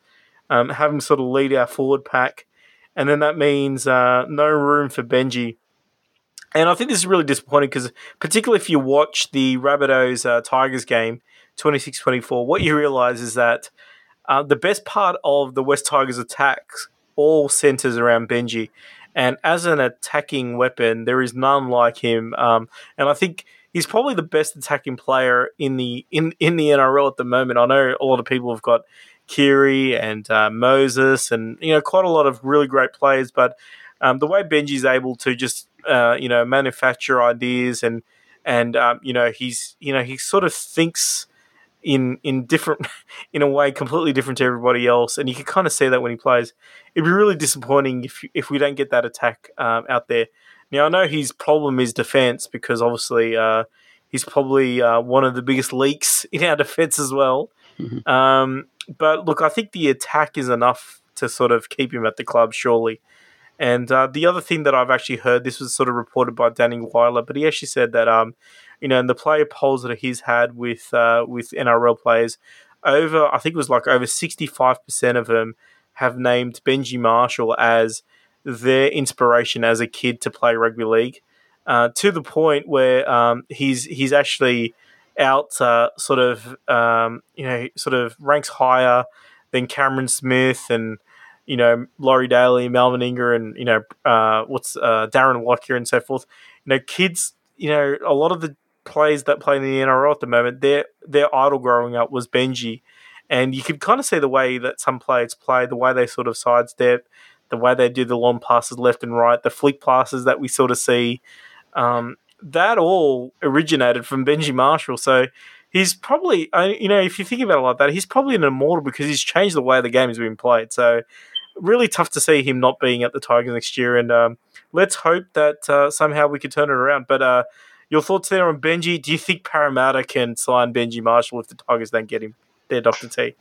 Um, have him sort of lead our forward pack. And then that means uh, no room for Benji and I think this is really disappointing because, particularly if you watch the Rabbitohs uh, Tigers game 26 24, what you realize is that uh, the best part of the West Tigers attacks all centers around Benji. And as an attacking weapon, there is none like him. Um, and I think he's probably the best attacking player in the in, in the NRL at the moment. I know a lot of people have got Keary and uh, Moses and you know quite a lot of really great players, but um, the way Benji's able to just uh, you know manufacture ideas and and um, you know he's you know he sort of thinks in in different in a way completely different to everybody else and you can kind of see that when he plays it'd be really disappointing if if we don't get that attack um, out there now i know his problem is defense because obviously uh, he's probably uh, one of the biggest leaks in our defense as well. Mhm. Um, but look, I think the attack is enough to sort of keep him at the club, surely. And uh, the other thing that I've actually heard, this was sort of reported by Danny Weidler, but he actually said that, um, you know, in the player polls that he's had with uh, with NRL players, over I think it was like over sixty five percent of them have named Benji Marshall as their inspiration as a kid to play rugby league, uh, to the point where um, he's he's actually out uh, sort of um, you know sort of ranks higher than Cameron Smith and you know Laurie Daley, Mal Meninga, and you know uh, what's uh, Darren Lockyer and so forth. You know, kids. You know, a lot of the players that play in the NRL at the moment, their their idol growing up was Benji, and you could kind of see the way that some players play, the way they sort of sidestep, the way they do the long passes left and right, the flick passes that we sort of see. Um, that all originated from Benji Marshall. So he's probably, you know, if you think about it like that, he's probably an immortal because he's changed the way the game is being played. So really tough to see him not being at the Tigers next year. And um, let's hope that uh, somehow we can turn it around. But uh, your thoughts there on Benji? Do you think Parramatta can sign Benji Marshall if the Tigers don't get him? There, Doctor T.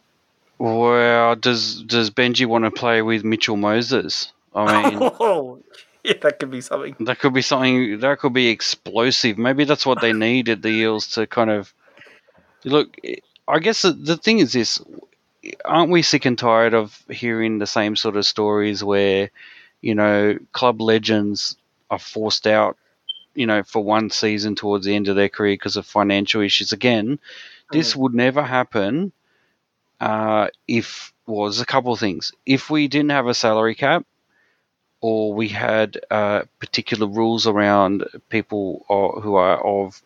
Well, does does Benji want to play with Mitchell Moses? I mean, oh, yeah, that could be something. that could be something. That could be explosive. Maybe that's what they need at the Eels to kind of look. I guess the, the thing is this: aren't we sick and tired of hearing the same sort of stories where, you know, club legends are forced out, you know, for one season towards the end of their career because of financial issues? Again, this would never happen uh, if well, there's a couple of things. If we didn't have a salary cap, or we had uh, particular rules around people or, who are of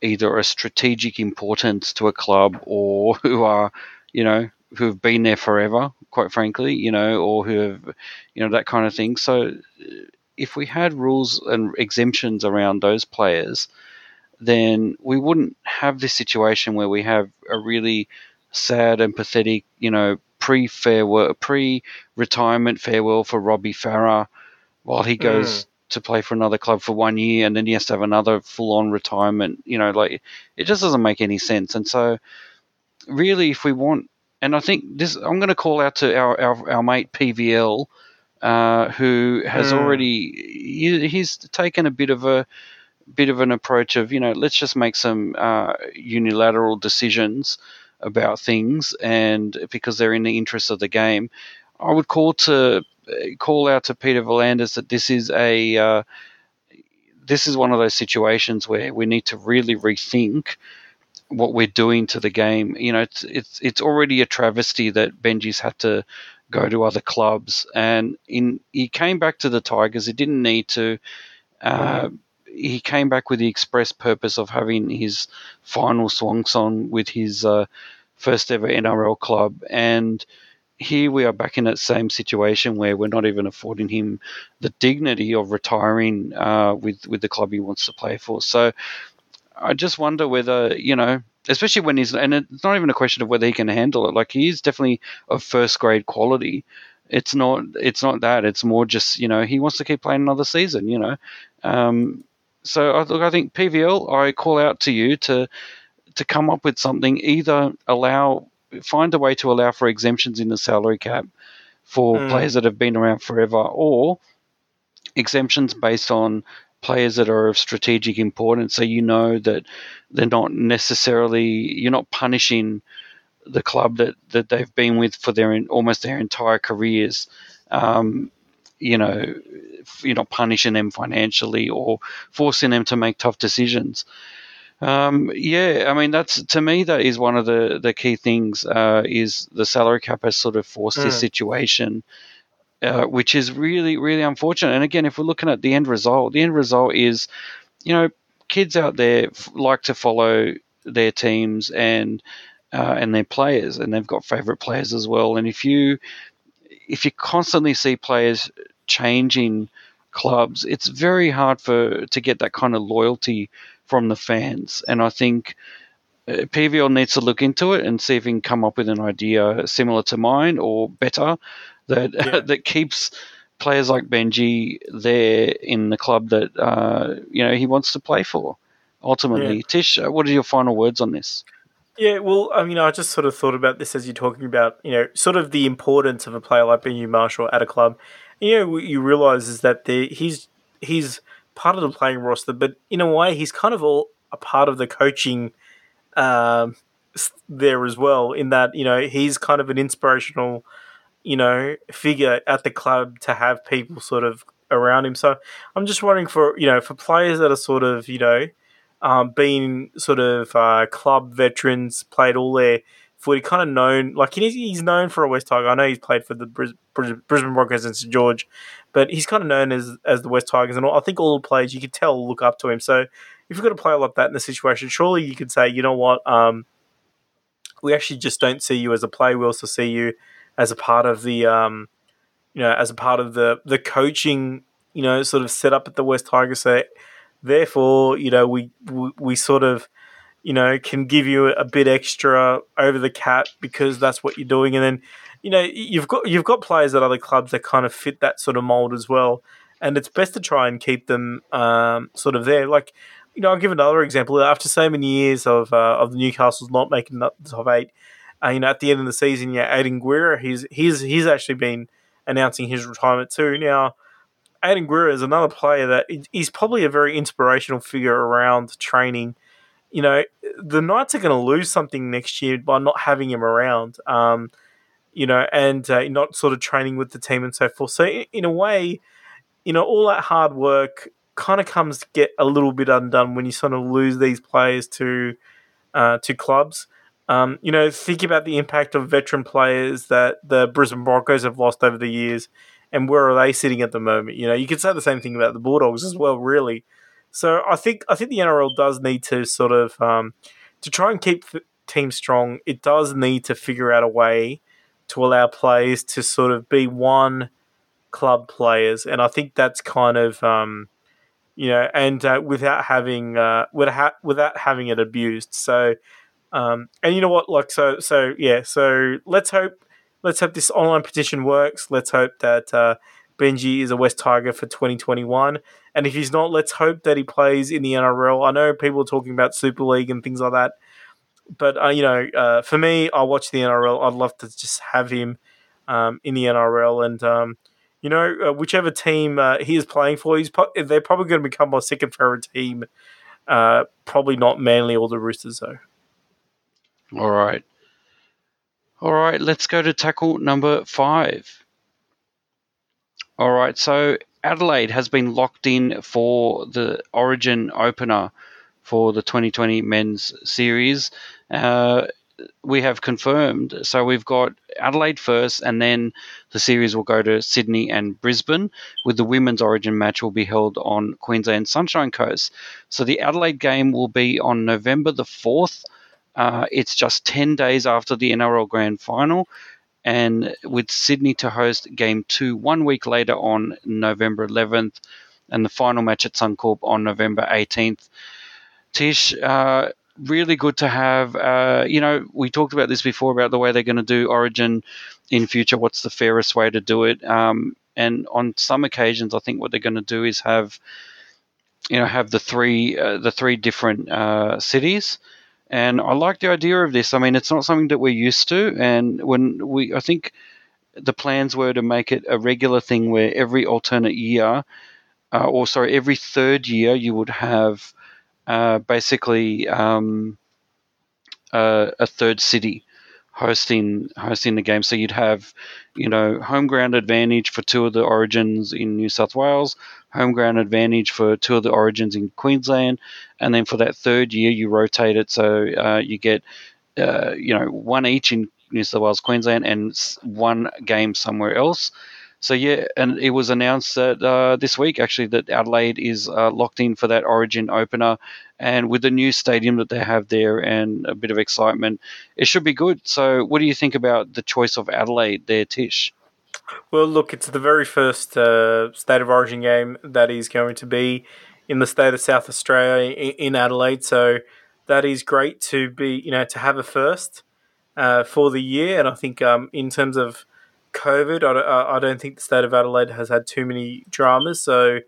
either a strategic importance to a club or who are, you know, who have been there forever, quite frankly, you know, or who have, you know, that kind of thing. So if we had rules and exemptions around those players, then we wouldn't have this situation where we have a really sad and pathetic, you know, pre farewell, pre retirement farewell for Robbie Farah while he goes to play for another club for one year and then he has to have another full on retirement. You know, like it just doesn't make any sense. And so, really, if we want, and I think this, I'm going to call out to our, our, our mate PVL. Uh, who has Mm. already he, he's taken a bit of a bit of an approach of you know let's just make some uh, unilateral decisions about things and because they're in the interest of the game i would call to call out to peter V'landys that this is a uh, this is one of those situations where we need to really rethink what we're doing to the game. You know it's it's it's already a travesty that benji's had to go to other clubs and in he came back to the tigers. He didn't need to uh, he came back with the express purpose of having his final swan song with his uh, first ever NRL club. And here we are back in that same situation where we're not even affording him the dignity of retiring uh, with, with the club he wants to play for. So I just wonder whether, you know, especially when he's, and it's not even a question of whether he can handle it. Like he is definitely of first grade quality. It's not. It's not that. It's more just you know he wants to keep playing another season. You know, um, so I, look, I think PVL, I call out to you to to come up with something. Either allow, find a way to allow for exemptions in the salary cap for Mm. players that have been around forever, or exemptions based on players that are of strategic importance. So you know that they're not necessarily you're not punishing the club that, that they've been with for their almost their entire careers. Um, you know, you're not punishing them financially or forcing them to make tough decisions. Um, yeah, I mean that's to me that is one of the the key things. Uh, is the salary cap has sort of forced this Mm. situation, uh, which is really really unfortunate. And again, if we're looking at the end result, the end result is, you know, kids out there f- like to follow their teams and uh, and their players, and they've got favorite players as well. And if you if you constantly see players changing clubs, it's very hard for to get that kind of loyalty from the fans. And I think uh, PVL needs to look into it and see if he can come up with an idea similar to mine or better that Yeah. that keeps players like Benji there in the club that uh, you know he wants to play for. ultimately. Yeah. Tish, uh, what are your final words on this? Yeah, well, I mean, I just sort of thought about this as you're talking about, you know, sort of the importance of a player like Benji Marshall at a club. You know, what you realise is that the, he's he's part of the playing roster, but in a way, he's kind of all a part of the coaching um, there as well. In that, you know, he's kind of an inspirational, you know, figure at the club to have people sort of around him. So I'm just wondering for you know for players that are sort of you know um, being sort of uh, club veterans, played all their footy, kind of known like he's, he's known for a West Tiger. I know he's played for the Bris- Bris- Brisbane Broncos and St George, but he's kind of known as as the West Tigers, and I think all the players you could tell look up to him. So if you've got a player like that in the situation, surely you could say, you know what, um, we actually just don't see you as a player. We also see you as a part of the, um, you know, as a part of the the coaching, you know, sort of set up at the West Tigers. So therefore, you know, we, we we sort of you know can give you a bit extra over the cap because that's what you're doing, and then you know you've got you've got players at other clubs that kind of fit that sort of mold as well, and it's best to try and keep them um, sort of there. Like you know, I'll give another example. After so many years of uh, of Newcastle's not making the top eight, uh, you know, at the end of the season, yeah, Aidan Guerra, he's he's he's actually been announcing his retirement too. Now, Aidan Guerra is another player that is probably a very inspirational figure around training. You know, the Knights are going to lose something next year by not having him around. Um, you know, and uh, not sort of training with the team and so forth. So, in a way, you know, all that hard work kind of comes to get a little bit undone when you sort of lose these players to uh, to clubs. Um, you know, think about the impact of veteran players that the Brisbane Broncos have lost over the years, and where are they sitting at the moment? You know, you could say the same thing about the Bulldogs as well, really. So I think I think the NRL does need to sort of um, to try and keep teams strong. It does need to figure out a way to allow players to sort of be one club players, and I think that's kind of um, you know, and uh, without having uh, without without having it abused. So, um, and you know what, like so, so yeah, so let's hope let's hope this online petition works. Let's hope that uh, Benji is a West Tiger for 2021, and if he's not, let's hope that he plays in the NRL. I know people are talking about Super League and things like that, but uh, you know, uh, for me, I watch the NRL. I'd love to just have him um, in the NRL and. Um, you know, uh, whichever team uh, he is playing for, he's they're probably going to become my second favorite team. Uh, probably not Manly or the Roosters, though. All right. All right, let's go to tackle number five. All right, so Adelaide has been locked in for the Origin opener for the 2020 men's series. Uh, we have confirmed. So we've got Adelaide first, and then the series will go to Sydney and Brisbane, with the women's Origin match will be held on Queensland Sunshine Coast. So the Adelaide game will be on November the 4th. Uh, it's just 10 days after the NRL Grand Final, and with Sydney to host game two one week later on November 11th, and the final match at Suncorp on November 18th. Tish, uh, really good to have. Uh, you know, we talked about this before about the way they're going to do Origin in future. What's the fairest way to do it? Um, and on some occasions, I think what they're going to do is have, you know, have the three uh, the three different uh, cities. And I like the idea of this. I mean, it's not something that we're used to. And when we, I think the plans were to make it a regular thing where every alternate year, uh, or sorry, every third year, you would have uh, basically um, uh, a third city hosting hosting the game. So you'd have, you know, home ground advantage for two of the origins in New South Wales, home ground advantage for two of the origins in Queensland, and then for that third year you rotate it so uh, you get, uh, you know, one each in New South Wales, Queensland, and one game somewhere else. So yeah, and it was announced that uh, this week actually that Adelaide is uh, locked in for that Origin opener, and with the new stadium that they have there and a bit of excitement, it should be good. So, what do you think about the choice of Adelaide there, Tish? Well, look, it's the very first uh, state of origin game that is going to be in the state of South Australia in Adelaide. So that is great to be, you know, to have a first uh, for the year. And I think um, in terms of COVID, I, I don't think the state of Adelaide has had too many dramas. So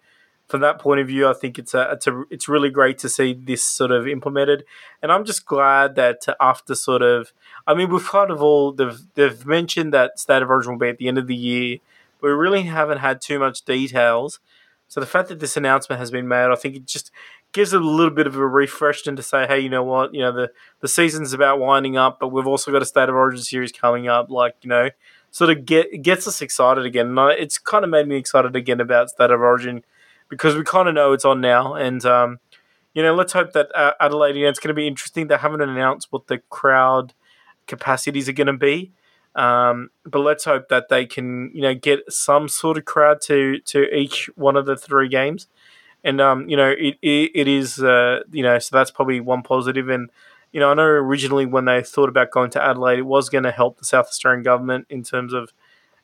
from that point of view, I think it's a, it's a, it's really great to see this sort of implemented, and I'm just glad that after sort of, I mean, we've kind of all they've they've mentioned that state of origin will be at the end of the year, but we really haven't had too much details. So the fact that this announcement has been made, I think it just gives it a little bit of a refresh and to say, hey, you know what, you know the the season's about winding up, but we've also got a state of origin series coming up, like you know, sort of get gets us excited again. And it's kind of made me excited again about state of origin because we kind of know it's on now. And, um, you know, let's hope that uh, Adelaide, you know, it's going to be interesting. They haven't announced what the crowd capacities are going to be. Um, but let's hope that they can, you know, get some sort of crowd to, to each one of the three games. And, um, you know, it, it, it is, uh, you know, so that's probably one positive. And, you know, I know originally when they thought about going to Adelaide, it was going to help the South Australian government in terms of,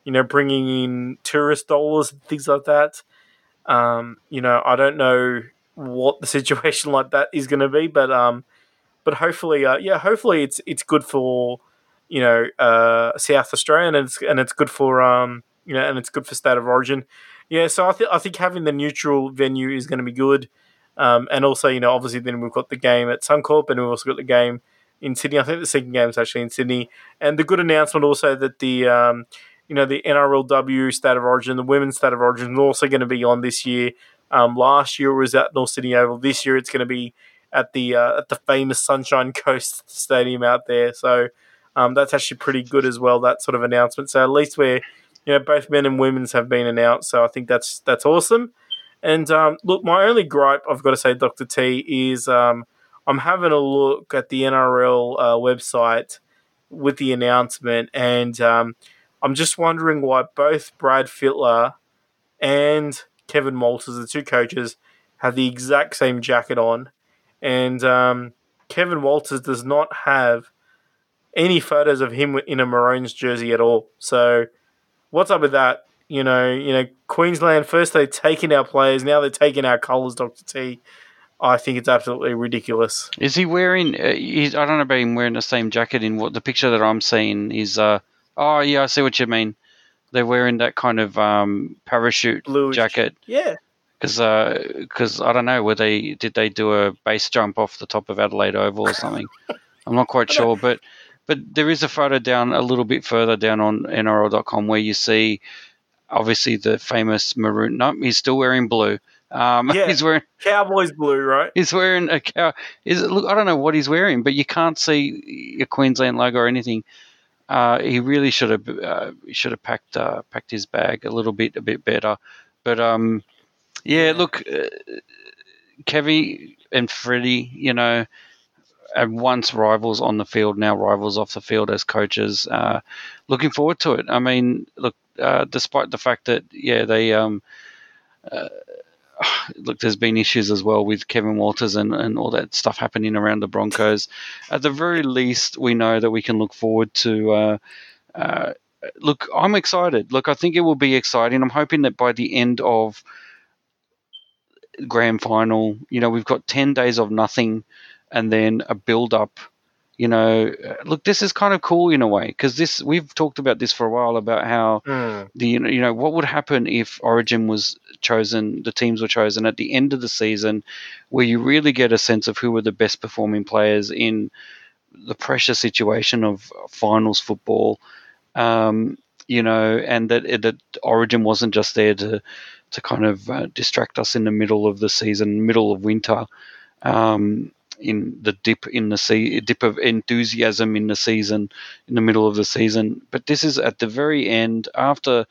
you know, bringing in tourist dollars and things like that. Um, you know, I don't know what the situation like that is going to be, but um, but hopefully, uh, yeah, hopefully it's it's good for you know uh, South Australia and it's and it's good for um, you know, and it's good for state of origin. Yeah, so I think I think having the neutral venue is going to be good, um, and also you know obviously then we've got the game at Suncorp and we've also got the game in Sydney. I think the second game is actually in Sydney, and the good announcement also that the um, you know, the NRLW State of Origin, the Women's State of Origin is also going to be on this year. Um, last year it was at North Sydney Oval. This year it's going to be at the uh, at the famous Sunshine Coast Stadium out there. So um, that's actually pretty good as well. That sort of announcement. So at least we're you know both men and women's have been announced. So I think that's that's awesome. And um, look, my only gripe I've got to say, Doctor T, is um, I'm having a look at the NRL uh, website with the announcement and um, I'm just wondering why both Brad Fittler and Kevin Walters, the two coaches, have the exact same jacket on, and um, Kevin Walters does not have any photos of him in a Maroons jersey at all. So, what's up with that? You know, you know, Queensland first they're taking our players, now they're taking our colours, Doctor T. I think it's absolutely ridiculous. Is he wearing? Uh, I don't know about him wearing the same jacket in what the picture that I'm seeing is. Uh, Oh yeah, I see what you mean. They're wearing that kind of um, parachute Bluish. jacket. Yeah. Because because uh, I don't know, were they did they do a base jump off the top of Adelaide Oval or something? I'm not quite sure, but but there is a photo down a little bit further down on NRL.com where you see obviously the famous maroon. No, he's still wearing blue. Um, yeah, he's wearing Cowboys blue, right? He's wearing a cow. Is it, look? I don't know what he's wearing, but you can't see a Queensland logo or anything. Uh, he really should have uh, should have packed uh, packed his bag a little bit a bit better. But um, yeah, look, uh, Kevy and Freddie, you know, are once rivals on the field, now rivals off the field as coaches. Uh, looking forward to it. I mean, look, uh, despite the fact that yeah, they um, look, there's been issues as well with Kevin Walters and, and all that stuff happening around the Broncos. At the very least, we know that we can look forward to. Uh, uh, look, I'm excited. Look, I think it will be exciting. I'm hoping that by the end of grand final, you know, we've got 10 days of nothing and then a build up you know, look, this is kind of cool in a way because this we've talked about this for a while about how mm. the you know what would happen if Origin was chosen, the teams were chosen at the end of the season, where you really get a sense of who were the best performing players in the pressure situation of finals football. Um, you know, and that that Origin wasn't just there to to kind of uh, distract us in the middle of the season, middle of winter. Um, in the dip in the sea, dip of enthusiasm in the season, in the middle of the season. But this is at the very end after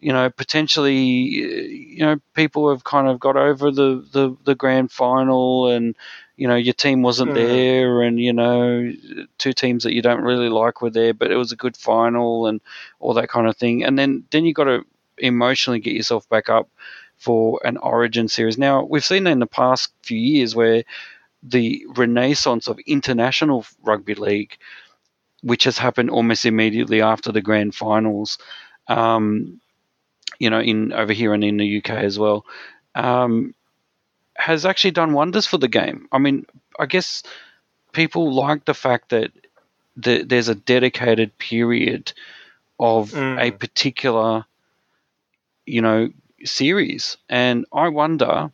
you know, potentially, you know, people have kind of got over the, the, the grand final and, you know, your team wasn't mm. there and, you know, two teams that you don't really like were there, but it was a good final and all that kind of thing. And then, then you got to emotionally get yourself back up for an origin series. Now, we've seen in the past few years where the renaissance of international rugby league, which has happened almost immediately after the grand finals, um, you know, in over here and in the UK as well, um, has actually done wonders for the game. I mean, I guess people like the fact that the, there's a dedicated period of mm. a particular, you know, series. And I wonder,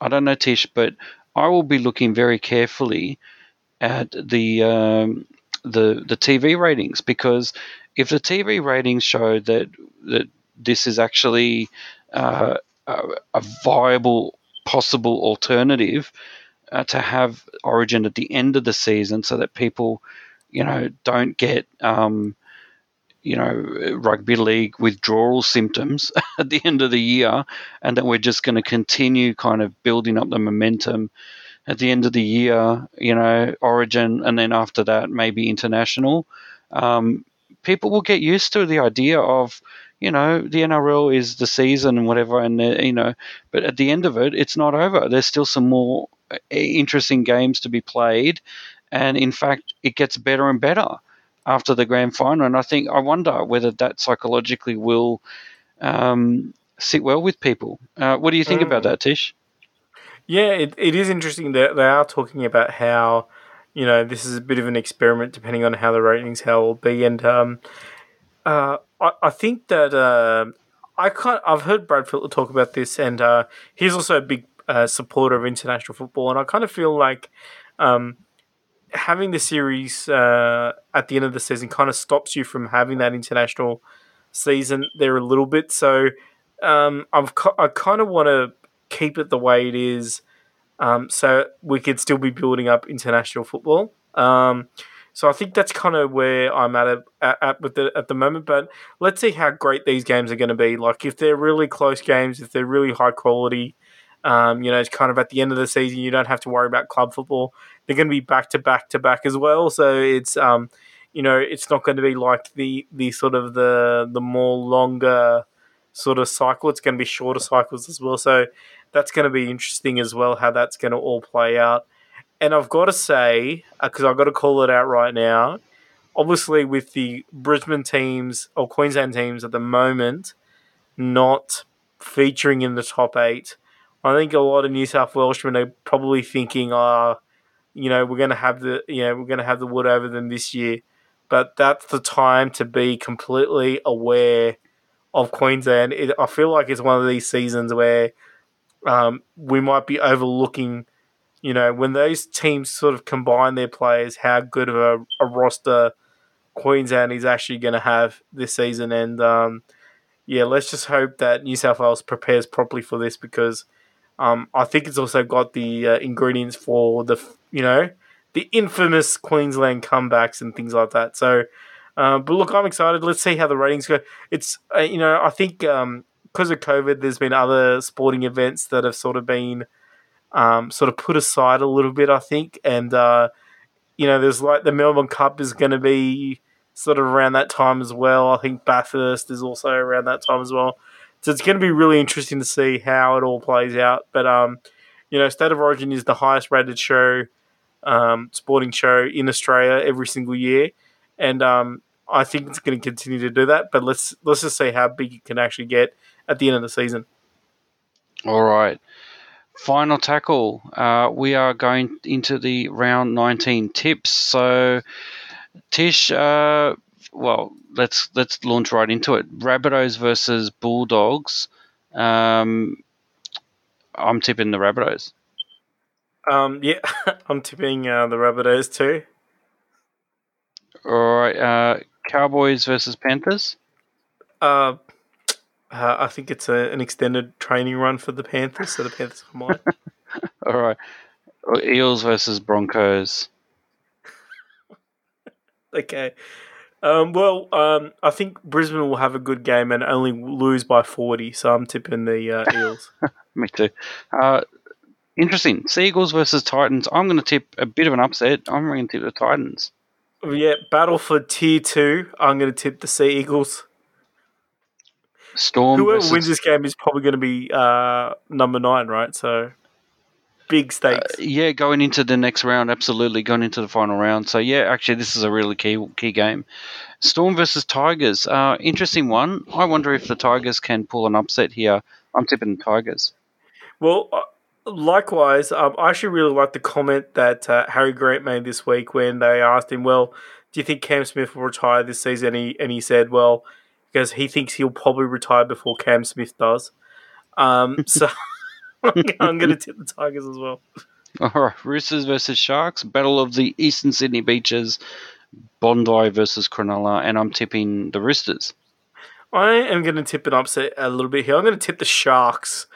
I don't know, Tish, but I will be looking very carefully at the um, the the TV ratings because if the TV ratings show that that this is actually uh, a, a, viable possible alternative uh, to have Origin at the end of the season, so that people, you know, don't get um, you know rugby league withdrawal symptoms at the end of the year, and that we're just going to continue kind of building up the momentum at the end of the year, you know, Origin, and then after that, maybe international. Um, people will get used to the idea of, you know, the NRL is the season and whatever, and you know, but at the end of it, it's not over. There's still some more uh, interesting games to be played, and in fact, it gets better and better after the grand final. And I think I wonder whether that psychologically will um, sit well with people. Uh, what do you think mm. about that, Tish? Yeah, it, it is interesting that they are talking about how, you know, this is a bit of an experiment depending on how the ratings how will be. And um, uh, I, I think that uh, I can't, I've heard Brad Fittler talk about this, and uh, he's also a big uh, supporter of international football. And I kind of feel like um, having the series uh, at the end of the season kind of stops you from having that international season there a little bit. So um, I've, I kind of want to keep it the way it is, um, so we could still be building up international football. Um, so I think that's kind of where I'm at, at, at with the, at the moment. But let's see how great these games are going to be. Like if they're really close games, if they're really high quality, um, you know, it's kind of at the end of the season. You don't have to worry about club football. They're going to be back to back to back as well. So it's um, you know, it's not going to be like the the sort of the the more longer sort of cycle. It's going to be shorter cycles as well. So that's going to be interesting as well, how that's going to all play out. And I've got to say, because uh, I've got to call it out right now, obviously with the Brisbane teams or Queensland teams at the moment not featuring in the top eight, I think a lot of New South Welshmen are probably thinking, ah, you know, we're going to have the, you know, we're going to have the wood over them this year. But that's the time to be completely aware of Queensland. It, I feel like it's one of these seasons where um, we might be overlooking, you know, when those teams sort of combine their players, how good of a, a roster Queensland is actually going to have this season. And um, yeah, let's just hope that New South Wales prepares properly for this because um, I think it's also got the uh, ingredients for the, you know, the infamous Queensland comebacks and things like that. So, uh, but look, I'm excited. Let's see how the ratings go. It's, uh, you know, I think um, because of COVID, there's been other sporting events that have sort of been um, sort of put aside a little bit, I think. And, uh, you know, there's like the Melbourne Cup is going to be sort of around that time as well. I think Bathurst is also around that time as well. So it's going to be really interesting to see how it all plays out. But, um, you know, State of Origin is the highest rated show, um, sporting show in Australia every single year. And um, I think it's going to continue to do that. But let's let's just see how big it can actually get at the end of the season. All right. Final tackle. Uh, we are going into the round 19 tips. So, Tish, uh, well, let's let's launch right into it. Rabbitohs versus Bulldogs. Um, I'm tipping the Rabbitohs. Um, yeah, I'm tipping uh, the Rabbitohs too. All right, uh, Cowboys versus Panthers. Uh, uh, I think it's a, an extended training run for the Panthers, so the Panthers might. All right. Eels versus Broncos. okay. Um, well, um, I think Brisbane will have a good game and only lose by 40, so I'm tipping the uh, Eels. Me too. Uh, interesting. Sea Eagles versus Titans. I'm going to tip a bit of an upset. I'm going to tip the Titans. Yeah, battle for tier two. I'm going to tip the Sea Eagles. Storm. Whoever versus... wins this game is probably going to be uh, number nine, right? So big stakes. Uh, yeah, going into the next round, absolutely going into the final round. So yeah, actually, this is a really key key game. Storm versus Tigers. Uh, interesting one. I wonder if the Tigers can pull an upset here. I'm tipping the Tigers. Well, uh, likewise, um, I actually really like the comment that uh, Harry Grant made this week when they asked him, "Well, do you think Cam Smith will retire this season?" And he, and he said, "Well." because he thinks he'll probably retire before Cam Smith does. Um, so I'm going to tip the Tigers as well. All right, Roosters versus Sharks, Battle of the Eastern Sydney Beaches, Bondi versus Cronulla, and I'm tipping the Roosters. I am going to tip an upset a little bit here. I'm going to tip the Sharks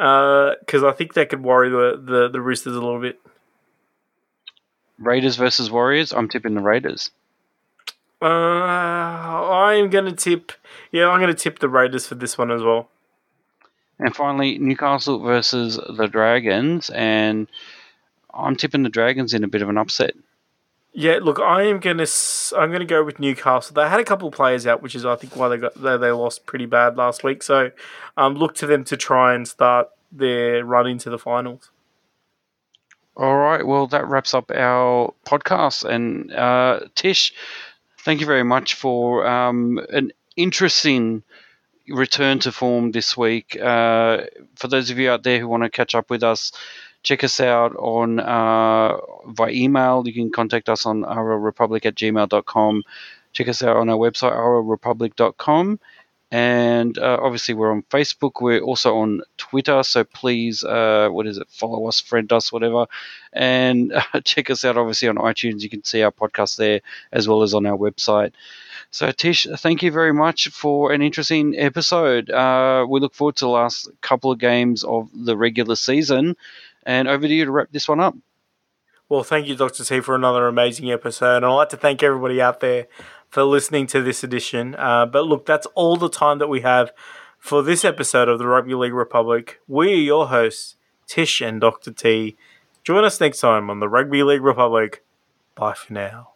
because uh, I think that could worry the, the, the Roosters a little bit. Raiders versus Warriors, I'm tipping the Raiders. Uh, I'm going to tip, yeah, I'm going to tip the Raiders for this one as well. And finally, Newcastle versus the Dragons, and I'm tipping the Dragons in a bit of an upset. Yeah, look, I am gonna I'm gonna go with Newcastle. They had a couple of players out, which is I think why they got they, they lost pretty bad last week. So, um, look to them to try and start their run into the finals. All right, well that wraps up our podcast. And uh, Tish, thank you very much for um, an interesting return to form this week. Uh, for those of you out there who want to catch up with us check us out on uh, via email. You can contact us on republic at gmail.com. Check us out on our website, ourrepublic.com. And uh, obviously, we're on Facebook. We're also on Twitter. So please, uh, what is it? Follow us, friend us, whatever. And uh, check us out, obviously, on iTunes. You can see our podcast there as well as on our website. So, Tish, thank you very much for an interesting episode. Uh, we look forward to the last couple of games of the regular season. And over to you to wrap this one up. Well, thank you, Dr. T, for another amazing episode. And I'd like to thank everybody out there for listening to this edition. Uh, but look, that's all the time that we have for this episode of the Rugby League Republic. We are your hosts, Tish and Dr. T. Join us next time on the Rugby League Republic. Bye for now.